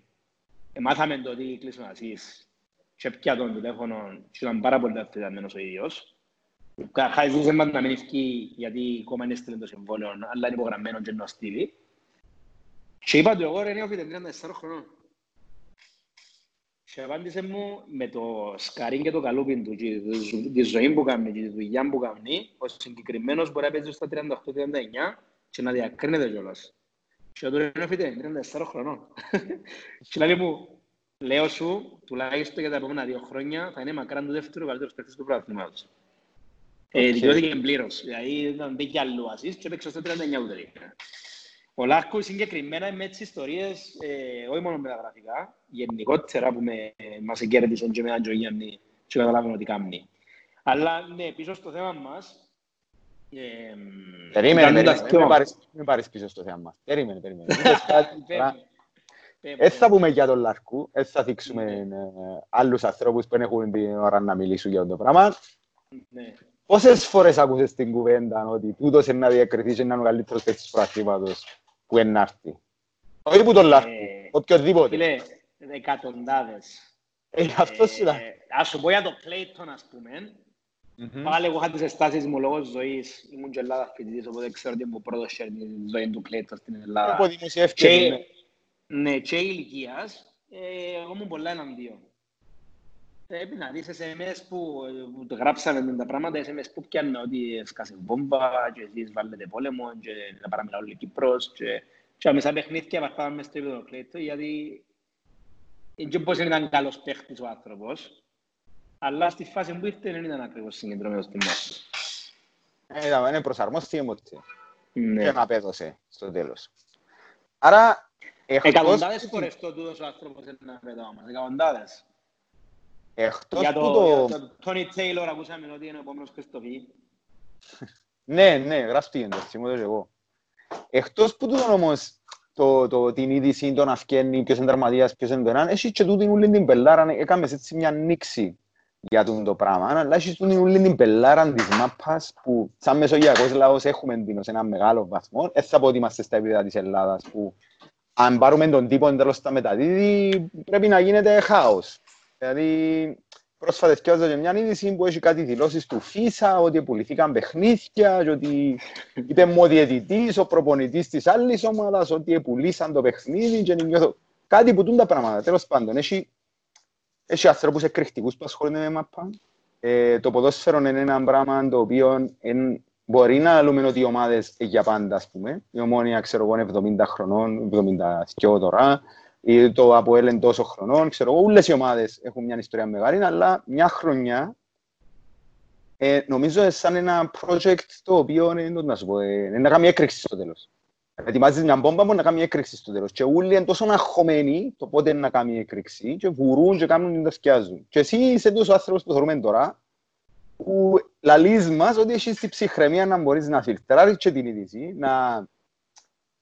Speaker 1: ε, μάθαμε το ότι κλείσουν ο Ασίς και πια τον τηλέφωνο και ήταν πάρα πολύ αυτοιδαμένος ο ίδιος. Χάζησε πάντα να μην ευκεί γιατί ακόμα είναι στείλει το συμβόλαιο, αλλά είναι υπογραμμένο και να στείλει. Και είπα του εγώ ρε νέοφιτε 34 χρονών. Και απάντησε μου με το σκαρί και το καλούπιν του και τη ζωή που κάνει και τη δουλειά που κάνει, ο συγκεκριμένος μπορεί να παίζει στα 38-39 και να διακρίνεται κιόλας. Και του ρε νέοφιτε, 34 χρονών. Και λέει μου, λέω σου, τουλάχιστον για τα επόμενα δύο χρόνια, θα είναι μακράν το δεύτερο καλύτερος παίκτης του πρωταθλήματος. Ε, δικαιώθηκε πλήρως. Δηλαδή ήταν μπήκε αλλού ασίστ και έπαιξε στο 39 ούτε Ο Λάρκος συγκεκριμένα μες τις ιστορίες, ε, όχι μόνο μεταγραφικά, γενικότερα που με, μας εγκέρδισαν και με έναν Γιάννη και καταλάβουν ότι κάνει. Αλλά ναι, πίσω στο θέμα μας,
Speaker 2: ε, Περίμενε, περίμενε, μην πάρεις πίσω στο θέμα μας. Περίμενε, περίμενε. Δεν θα πούμε για τον Λαρκού, δεν θα δείξουμε ναι. ε, άλλους ανθρώπους που έχουν την ώρα να μιλήσουν για το πράγμα. Ναι. Πόσες φορές ακούσες την κουβέντα ότι τούτος είναι να διακριθεί και να είναι ο καλύτερος παίκτης του πρακτήματος; Που είναι να έρθει. Όχι που τον Λαρκού, ε, οποιοδήποτε.
Speaker 1: Φίλε, εκατοντάδες.
Speaker 2: Ε, αυτός ήταν.
Speaker 1: Ας σου πω για το Κλέιτον, ας πούμε. Πάλι εγώ είχα τις αισθάσεις μου λόγω ζωής. Ήμουν και Ελλάδας φοιτητής, οπότε ξέρω ότι μου πρώτος της ζωής του Κλέιτον στην Ελλάδα.
Speaker 2: Από δημοσιεύτηκε.
Speaker 1: Ναι, και ηλικίας, ε, εγώ ήμουν πολλά εναντίον. Πρέπει να δεις SMS που, που το γράψαμε τα πράγματα, SMS που πιάνε ότι έσκασε βόμβα και εσείς βάλετε πόλεμο και να παραμιλά όλοι Κύπρος και, και αμέσως παιχνίδια βαρθάμε μες στο επίπεδο κλέτο γιατί και πώς ήταν καλός παίχτης ο άνθρωπος αλλά στη φάση που ήρθε δεν ήταν ακριβώς συγκεντρωμένος στην μάχη.
Speaker 2: Ε, είναι προσαρμόστηκε μου ναι. και να πέδωσε στο τέλος. Άρα
Speaker 1: Εκατοντάδες φορές το τούτος ο άνθρωπος είναι ένα παιδό μας, εκατοντάδες.
Speaker 2: Εκτός για το, το...
Speaker 1: Για το Τόνι Τέιλορ ακούσαμε ότι είναι ο επόμενος Χριστοφή.
Speaker 2: ναι, ναι, γράψτε το, θυμώ το εγώ. Εκτός που τούτον όμως το, το, την είδηση, το να φκένει, ποιος είναι τερματίας, ποιος είναι το έναν, έχει και τούτην ούλη την πελάρα, έκαμες έτσι μια νήξη για τούτο το πράγμα. Αλλά έχει τούτην ούλη την πελάρα της μάπας που σαν μεσογειακός λαός έχουμε την σε ένα μεγάλο βαθμό. Δεν θα πω ότι είμαστε στα επίπεδα της Ελλάδας που αν πάρουμε τον τύπο τέλος τα μεταδίδει, πρέπει να γίνεται χάος. Δηλαδή, πρόσφατα θυκιάζω και μια είδηση που έχει κάτι δηλώσεις του ΦΙΣΑ, ότι πουληθήκαν παιχνίδια, και ότι είπε μου ο διαιτητής, ο προπονητής της άλλης ομάδας, ότι πουλήσαν το παιχνίδι και νιώθω. Κάτι που τούν τα πράγματα, τέλος πάντων. Έχει, έχει ανθρώπους εκρηκτικούς που ασχολούνται με μαπά. Ε, το ποδόσφαιρο είναι ένα πράγμα το οποίο είναι Μπορεί να λέμε ότι οι ομάδες για πάντα, ας πούμε. Η ομόνια, ξέρω εγώ, είναι 70 χρονών, 72 τώρα, ή το ΑΠΟΕΛ είναι τόσο χρονών, ξέρω εγώ, όλες οι ομάδες έχουν μια ιστορία μεγάλη, αλλά μια χρονιά ε, νομίζω σαν ένα project το οποίο είναι, να σου πω, ε, είναι να κάνει έκρηξη στο τέλος. Ετοιμάζεις μια μπόμπα που να κάνει έκρηξη στο τέλος. Και όλοι είναι τόσο αγχωμένοι το πότε να κάνει έκρηξη και βουρούν και κάνουν την τα σκιάζουν. Και εσύ είσαι τόσο άνθρωπος που θεωρούμε τώρα, που λαλείς μας ότι έχεις την ψυχραιμία να μπορείς να φιλτράρεις και την είδηση, να,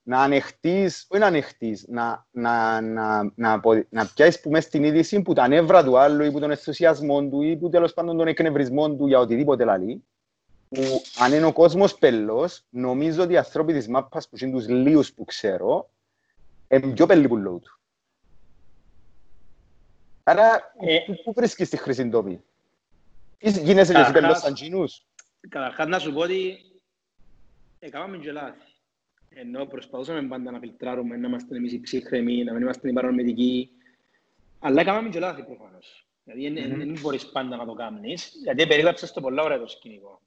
Speaker 2: να ανεχτείς, όχι να ανεχτείς, να, να, να, να, να πιάσεις που μες στην είδηση που τα νεύρα του άλλου ή που τον ενθουσιασμό του ή που τέλος πάντων τον εκνευρισμό του για οτιδήποτε λαλεί, που αν είναι ο κόσμος πελός, νομίζω ότι οι ανθρώποι της μάπας που είναι τους λίγους που ξέρω, είναι πιο πελοί που λόγω του. Άρα, ε, πού βρίσκεις τη χρήση τόπη. Γίνεσαι και εσύ πελός σαν κοινούς.
Speaker 1: Καταρχάς να σου πω ότι έκαναμε και λάθη. Ενώ προσπαθούσαμε πάντα να φιλτράρουμε, να είμαστε εμείς οι ψύχρεμοι, να μην είμαστε οι παρανομητικοί. Αλλά έκαναμε και λάθη προφανώς. Δηλαδή δεν μπορείς πάντα να το κάνεις, γιατί περίγραψες το πολλά ωραία το σκηνικό.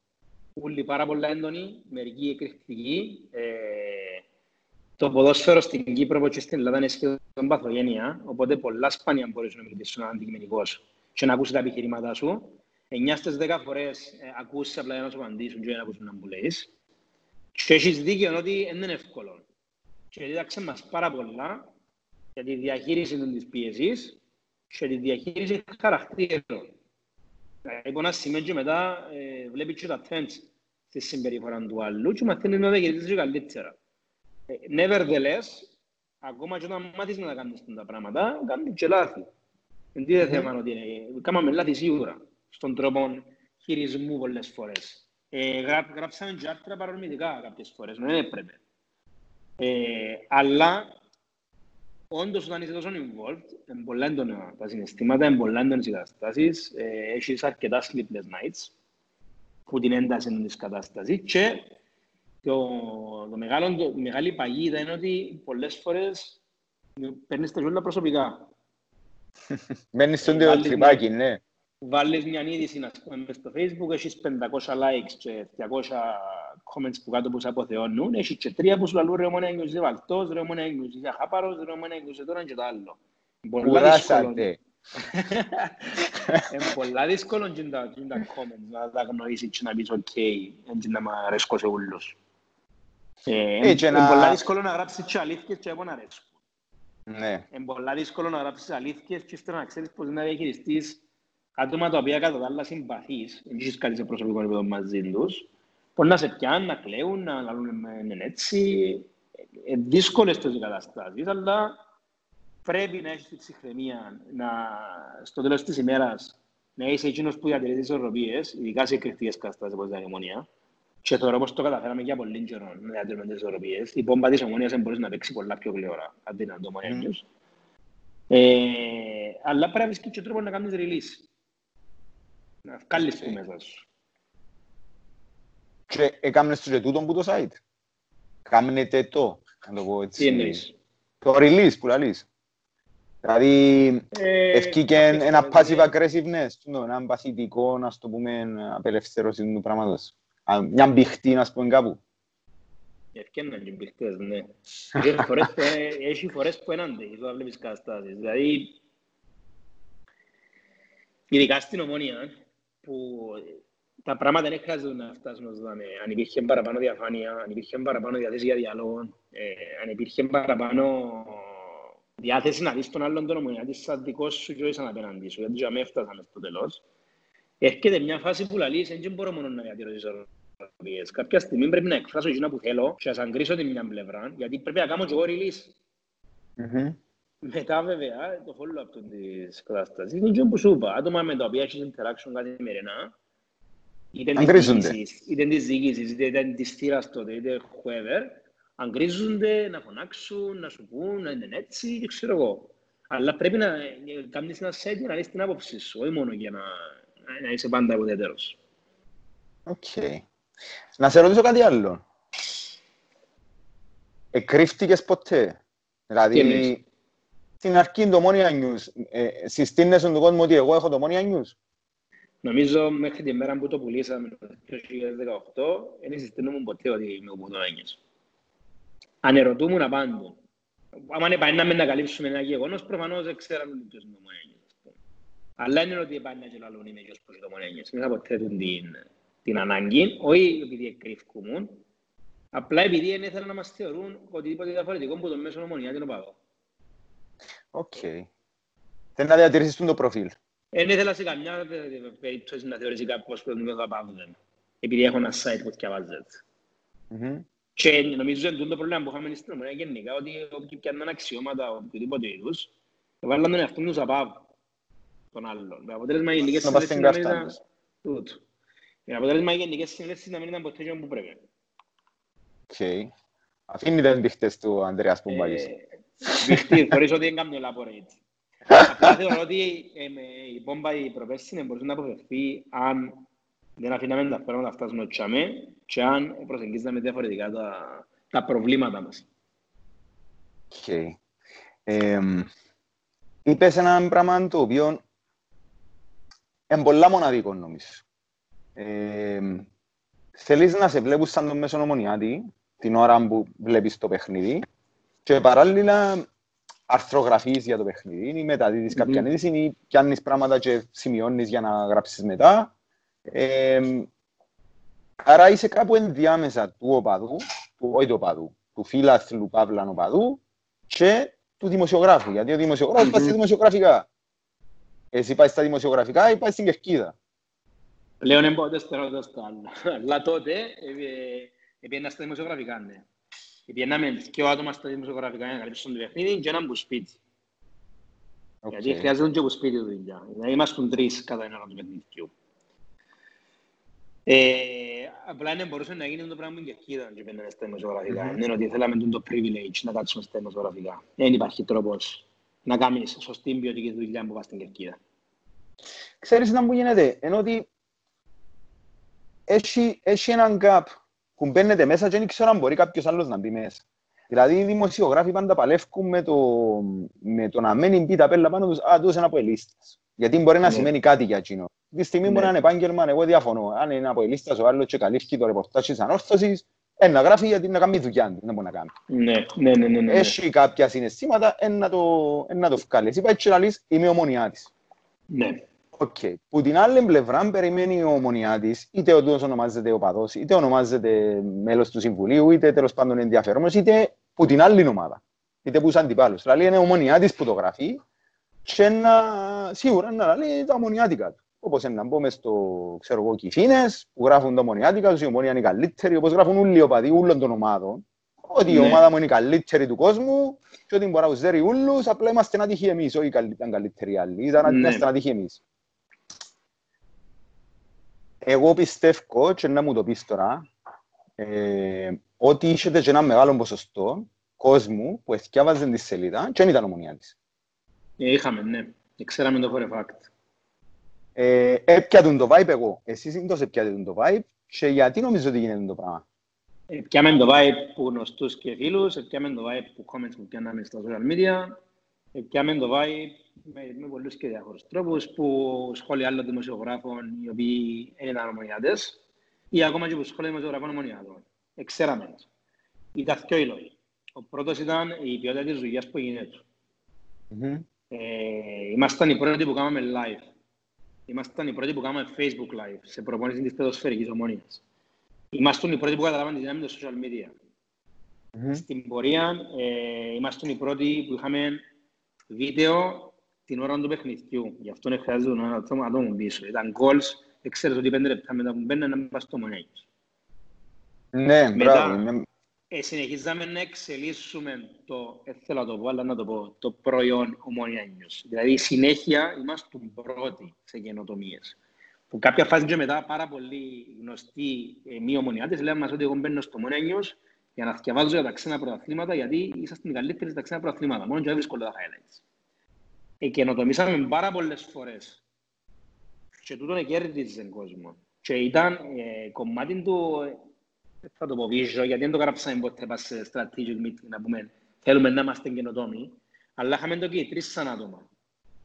Speaker 1: Ούλοι πάρα πολλά έντονοι, μερικοί εκρηκτικοί. Ε, το ποδόσφαιρο στην Κύπρο όπως και στην Ελλάδα είναι σχεδόν παθογένεια, οπότε πολλά σπάνια μπορείς να μιλήσεις αντικειμενικός και να ακούσεις τα επιχειρήματά σου. 9 στις 10 φορές ε, ακούσεις απλά για να σου απαντήσουν και να ακούσουν να μου λέεις. Και έχεις δίκιο ότι δεν είναι εύκολο. Και δίδαξε μας πάρα πολλά για τη διαχείριση της πίεσης και τη διαχείριση χαρακτήρων. Από ένα σημείο και μετά ε, βλέπεις και τα trends στη συμπεριφορά του άλλου και μαθαίνεις να διαχειριστείς καλύτερα. Ε, nevertheless, ακόμα και όταν μάθεις να τα κάνεις τα πράγματα, κάνεις και λάθη. Δεν είναι θέμα ότι είναι. Κάμαμε λάθη σίγουρα στον τρόπο χειρισμού πολλές φορές. Ε, γρά, γράψαμε και άρθρα παρορμητικά κάποιες φορές, δεν έπρεπε. Ε, αλλά, όντως όταν είσαι τόσο involved, είναι πολλά έντονα τα συναισθήματα, είναι πολλά έντονες οι καταστάσεις, ε, έχεις αρκετά sleepless nights, που την ένταση της κατάστασης και το, το μεγάλο, το, η μεγάλη παγίδα είναι ότι πολλές φορές παίρνεις τα ζούλα προσωπικά.
Speaker 2: Μένεις στον τρυπάκι, ναι.
Speaker 1: Βάλεις μια είδηση να πούμε στο facebook, έχεις 500 likes και 200 comments που κάτω που σε αποθεώνουν, έχεις και τρία που σου λαλούν ρε μόνα έγνωσης βαλτός, ρε μόνα έγνωσης αχάπαρος, ρε μόνα έγνωσης τώρα και το άλλο.
Speaker 2: Κουράσατε.
Speaker 1: Είναι πολλά δύσκολο και τα comments να τα γνωρίσεις και να πεις ok, έτσι να μ' αρέσκω σε ούλους. Είναι πολλά δύσκολο να γράψεις και αλήθειες και εγώ να αρέσκω.
Speaker 2: Ναι.
Speaker 1: Είναι πολλά δύσκολο να γράψεις αλήθειες και ύστερα να ξέρεις πώς να διαχειριστείς άτομα τα οποία κατά τα άλλα συμπαθείς, δεν έχεις κάτι σε προσωπικό επίπεδο μαζί τους, μπορεί να σε πιάνουν, να κλαίουν, να λαλούν είναι έτσι. Ε, δύσκολες τις καταστάσεις, αλλά πρέπει να έχεις τη ψυχραιμία να, στο τέλος της ημέρας να είσαι εκείνος που διατηρείς τις ισορροπίες, ειδικά σε κριτικές καταστάσεις όπως η αγεμονία. Και τώρα όπως το καταφέραμε για πολύ καιρό να διατηρούμε τις ισορροπίες, η πόμπα της ομόνιας μπορείς να παίξει πολλά πιο γλυόρα, αντί να το μονέμιος. Mm. Ε, αλλά πρέπει να βρεις και τρόπο να κάνεις release. Να βγάλεις το μέσα σου.
Speaker 2: Και έκαμνες το και τούτον που το site. Κάμνετε το, να το πω έτσι.
Speaker 1: Τι εννοείς;
Speaker 2: Το release που λαλείς. Δηλαδή,
Speaker 1: Ε,
Speaker 2: ευκήκε
Speaker 1: κάποιες
Speaker 2: ένα
Speaker 1: φορές,
Speaker 2: passive
Speaker 1: ναι.
Speaker 2: aggressiveness, τούτο, ένα παθητικό, να το πούμε, απελευθέρωσης του πράγματος. Α, Μια μπηχτή, να πούμε, κάπου.
Speaker 1: Ευκαιρναν και μπηχτές, ναι. Έχει φορές που, ε, έχει φορές που ένανται, εδώ βλέπεις καταστάσεις. Δηλαδή, ειδικά στην ομόνια, που τα πράγματα δεν χρειάζεται να φτάσουν ως δάμε. Αν υπήρχε παραπάνω διαφάνεια, αν υπήρχε παραπάνω διάθεση για διάλογο, ε, αν υπήρχε παραπάνω διάθεση να δεις τον άλλον τον ομονιάτη σαν δικός σου και όχι σαν απέναντι σου, γιατί για μένα φτάσαμε στο τέλος. Έρχεται μια φάση που λαλείς, δεν μπορώ μόνο να διατηρώ τις ισορροπίες. Κάποια στιγμή πρέπει να εκφράσω εκείνα που θέλω και να σαγκρίσω την μια πλευρά, γιατί πρέπει να κάνω και εγώ release.
Speaker 2: Μμμ.
Speaker 1: Μετά βέβαια, το follow-up του της κατάστασης είναι και που σου είπα, άτομα με τα οποία έχεις interaction καθημερινά, είτε της
Speaker 2: Αγκρίζονται.
Speaker 1: διοίκησης, είτε της διοίκησης, είτε ήταν της θύρας τότε, είτε whoever, αγκρίζονται, να φωνάξουν, να σου πούν, να είναι έτσι, και ξέρω εγώ. Αλλά πρέπει να ε, κάνεις ένα set για να δεις την άποψη σου, όχι μόνο για να, να είσαι πάντα ουδέτερος.
Speaker 2: Οκ. Να σε ρωτήσω κάτι άλλο. Εκρύφτηκες ποτέ;
Speaker 1: Τι εννοείς;
Speaker 2: Δηλαδή, στην αρχή το Omonoia News, ε, συστήνεσαι στον κόσμο ότι εγώ έχω το Omonoia News;
Speaker 1: Νομίζω μέχρι τη μέρα που το πουλήσαμε το 2018, δεν συστήνουμε ποτέ ότι είμαι ο Πουδόναγιος. Αν ερωτούμουν απάντων. Άμα είναι πάει να με να καλύψουμε ένα γεγονός, προφανώς δεν ξέραμε ποιος είναι ο Μονέγιος. Αλλά είναι ότι πάει να και λαλούν είμαι ποιος πως είναι ο Μονέγιος. Δεν θα ποτέ την, την ανάγκη, όχι επειδή εκκρύφκουμουν, απλά επειδή δεν ήθελαν να μας θεωρούν οτιδήποτε διαφορετικό που το μέσο ομονιά την οπαδό.
Speaker 2: Οκ. Θέλει να διατηρήσεις τον το προφίλ.
Speaker 1: Δεν ήθελα σε καμιά περίπτωση να θεωρήσει κάποιος που δεν με παύδεν, επειδή έχω ένα site που διαβάζεται.
Speaker 2: Μμμ.
Speaker 1: Και νομίζω ότι το πρόβλημα που είχαμε στην ομονία γενικά, ότι όποιοι πιάνναν αξιώματα οποιοδήποτε είδους, βάλαν τον εαυτό τους above των άλλων. Με αποτέλεσμα οι γενικές
Speaker 2: Να πας στην
Speaker 1: συνελεύσεις να μην
Speaker 2: κάρτα
Speaker 1: ήταν... Τούτο. Με αποτέλεσμα οι γενικές συνελεύσεις να μην ήταν ποτέ εκείνο που πρέπει.
Speaker 2: Οκ. Αφήνει τα μπηχτές του Ανδρέας Πουμπάκης.
Speaker 1: Ε, Μπηχτή, χωρίς ότι δεν κάνω elaborate. Απλά θεωρώ ότι ε, με η πόμπα η προπέρσι δεν μπορούσε να αποφευθεί αν δεν αφήναμε τα πράγματα να φτάσουν τζιαμέ και αν προσεγγίζαμε διαφορετικά τα, τα προβλήματα μας.
Speaker 2: Οκ. Εμ, Είπες ένα πράγμα το οποίο είναι πολλά μοναδικό νομίζω. Εμ, Θέλεις να σε βλέπουν σαν τον μέσον ομονιάτη την ώρα που βλέπεις το παιχνίδι και παράλληλα αρθρογραφείς για το παιχνίδι ή μεταδίδεις κάποια
Speaker 1: Μμμ.
Speaker 2: είδηση ή πιάνεις πράγματα και σημειώνεις για να γράψεις μετά. Εμ, άρα είσαι κάπου ενδιάμεσα του οπαδού, του, όχι του οπαδού, του φίλαθλου Παύλαν οπαδού και του δημοσιογράφου. Γιατί ο δημοσιογράφος πάει στα δημοσιογραφικά. Εσύ πάεις στα δημοσιογραφικά ή πάεις στην κερκίδα;
Speaker 1: Πλέον δεν μπορώ το στο άλλο. Αλλά τότε έπαιρνα στα δημοσιογραφικά, ναι. Επιέναμε και ο άτομα στα δημοσιογραφικά για να καλύψουν το παιχνίδι και έναν που σπίτι. Γιατί χρειάζεται και που σπίτι του δουλειά. Δηλαδή είμαστε τρεις κατά ένα του παιχνιδιού. Ε, απλά δεν μπορούσε να γίνει το πράγμα και εκεί και πέντε στα δημοσιογραφικά. Δεν είναι ότι θέλαμε το privilege να κάτσουμε στα δημοσιογραφικά. Δεν υπάρχει τρόπος να κάνεις σωστή ποιοτική δουλειά που πας στην Κερκίδα.
Speaker 2: Ξέρεις να μου γίνεται, ενώ ότι έχει, έχει έναν gap που μπαίνετε μέσα και δεν ξέρω αν μπορεί κάποιος άλλος να μπει μέσα. Δηλαδή οι δημοσιογράφοι πάντα παλεύκουν με το, με το να μένει μπει τα πέλα πάνω τους, α, τους είναι από ελίστες. Γιατί μπορεί να ναι. σημαίνει κάτι για εκείνο. Τη στιγμή ναι. μπορεί να είναι επάγγελμα, εγώ διαφωνώ. Αν είναι από ελίστας ο άλλος και καλύφθηκε το ρεπορτάζ της ανόρθωσης, ένα γράφει γιατί να κάνει δουλειά του, δεν μπορεί να κάνει.
Speaker 1: Ναι, ναι, ναι, ναι, ναι.
Speaker 2: Έχει κάποια συναισθήματα, ένα το, ένα το βγάλει. Εσύ πάει και να λύσεις, είμαι ομονιά της.
Speaker 1: Ναι.
Speaker 2: Okay. Που την άλλη πλευρά περιμένει η ομονιά τη, είτε ο ονομάζεται οπαδό, είτε ονομάζεται μέλος του Συμβουλίου, είτε τέλος πάντων ενδιαφέρομενο, είτε που την άλλη ομάδα. Είτε που σαν αντιπάλους. Δηλαδή είναι ομονιά τη που το γράφει, και να, σίγουρα να λέει τα ομονιάτικα του. Όπως να πούμε στο ξέρω εγώ, Κιφίνε, που γράφουν τα ομονιάτικα τους, η ομονία είναι η καλύτερη, όπως γράφουν όλοι οι οπαδοί όλων των ομάδων. Ότι η ναι. ομάδα μου είναι η καλύτερη του κόσμου, και ότι μπορεί να ουζέρει όλους, απλά είμαστε να τύχει εμείς, όχι ήταν καλύτεροι άλλοι. Ήταν ναι. να τύχει εμείς. Εγώ πιστεύω, και να μου το πεις τώρα, ε, ότι είχετε και ένα μεγάλο ποσοστό κόσμου που εθιάβαζε τη σελίδα και δεν ήταν ομονία της.
Speaker 1: Ε, είχαμε, ναι. Ξέραμε το for a fact.
Speaker 2: Ε, έπιατουν το vibe εγώ. Εσείς είναι τόσο έπιατουν το vibe και γιατί νομίζω ότι γίνεται το πράγμα;
Speaker 1: Έπιαμε το vibe που γνωστούς και φίλους, έπιαμε το vibe που comments που πιάναμε στα social media, έπιαμε το vibe με, με πολλούς και διάφορους τρόπους που σχόλια άλλων δημοσιογράφων οι οποίοι είναι ομονιάτες ή ακόμα και που σχόλια δημοσιογράφων ομονιάτων. Εξέραμε. Ήταν δύο οι λόγοι. Ο πρώτος ήταν η ποιότητα της δουλειάς που γίνεται. Mm-hmm. Ε, ήμασταν οι πρώτοι που κάναμε live. Ήμασταν οι πρώτοι που κάναμε Facebook live σε προπόνηση της παιδοσφαιρικής ομονίας. Ήμασταν οι πρώτοι που καταλάβαμε τη δύναμη των social media. Mm-hmm. Στην πορεία ε, ήμασταν οι πρώτοι που είχαμε βίντεο την ώρα του παιχνιδιού. Γι' αυτό χρειάζεται να άτομο ατόμο πίσω. Ήταν goals, ξέρεις ότι πέντε λεπτά μετά που μπαίνει να πας στο μονέγιος.
Speaker 2: Ναι, μπράβο.
Speaker 1: Ε, συνεχίζαμε να εξελίσσουμε το, ε, θέλω να το πω, αλλά να το πω, το προϊόν ομονιάνιος. Δηλαδή, συνέχεια είμαστε πρώτοι σε καινοτομίες. Που κάποια φάση και μετά πάρα πολύ γνωστοί ε, μη ομονιάτες λένε μας ότι εγώ μπαίνω στο μονέγιος για να θυκευάζω για τα ξένα πρωταθλήματα, γιατί είσαστε οι καλύτεροι στα ξένα πρωταθλήματα. Μόνο και δεν βρίσκω τα highlights εκενοτομήσαμε πάρα πολλές φορές. Και τούτον κέρδιζε κόσμο. Και ήταν ε, κομμάτι του, ε, θα το πω βίζο, γιατί δεν το γράψαμε ποτέ πας σε strategic meeting να πούμε θέλουμε να είμαστε καινοτόμοι, αλλά είχαμε το και τρεις σαν άτομα.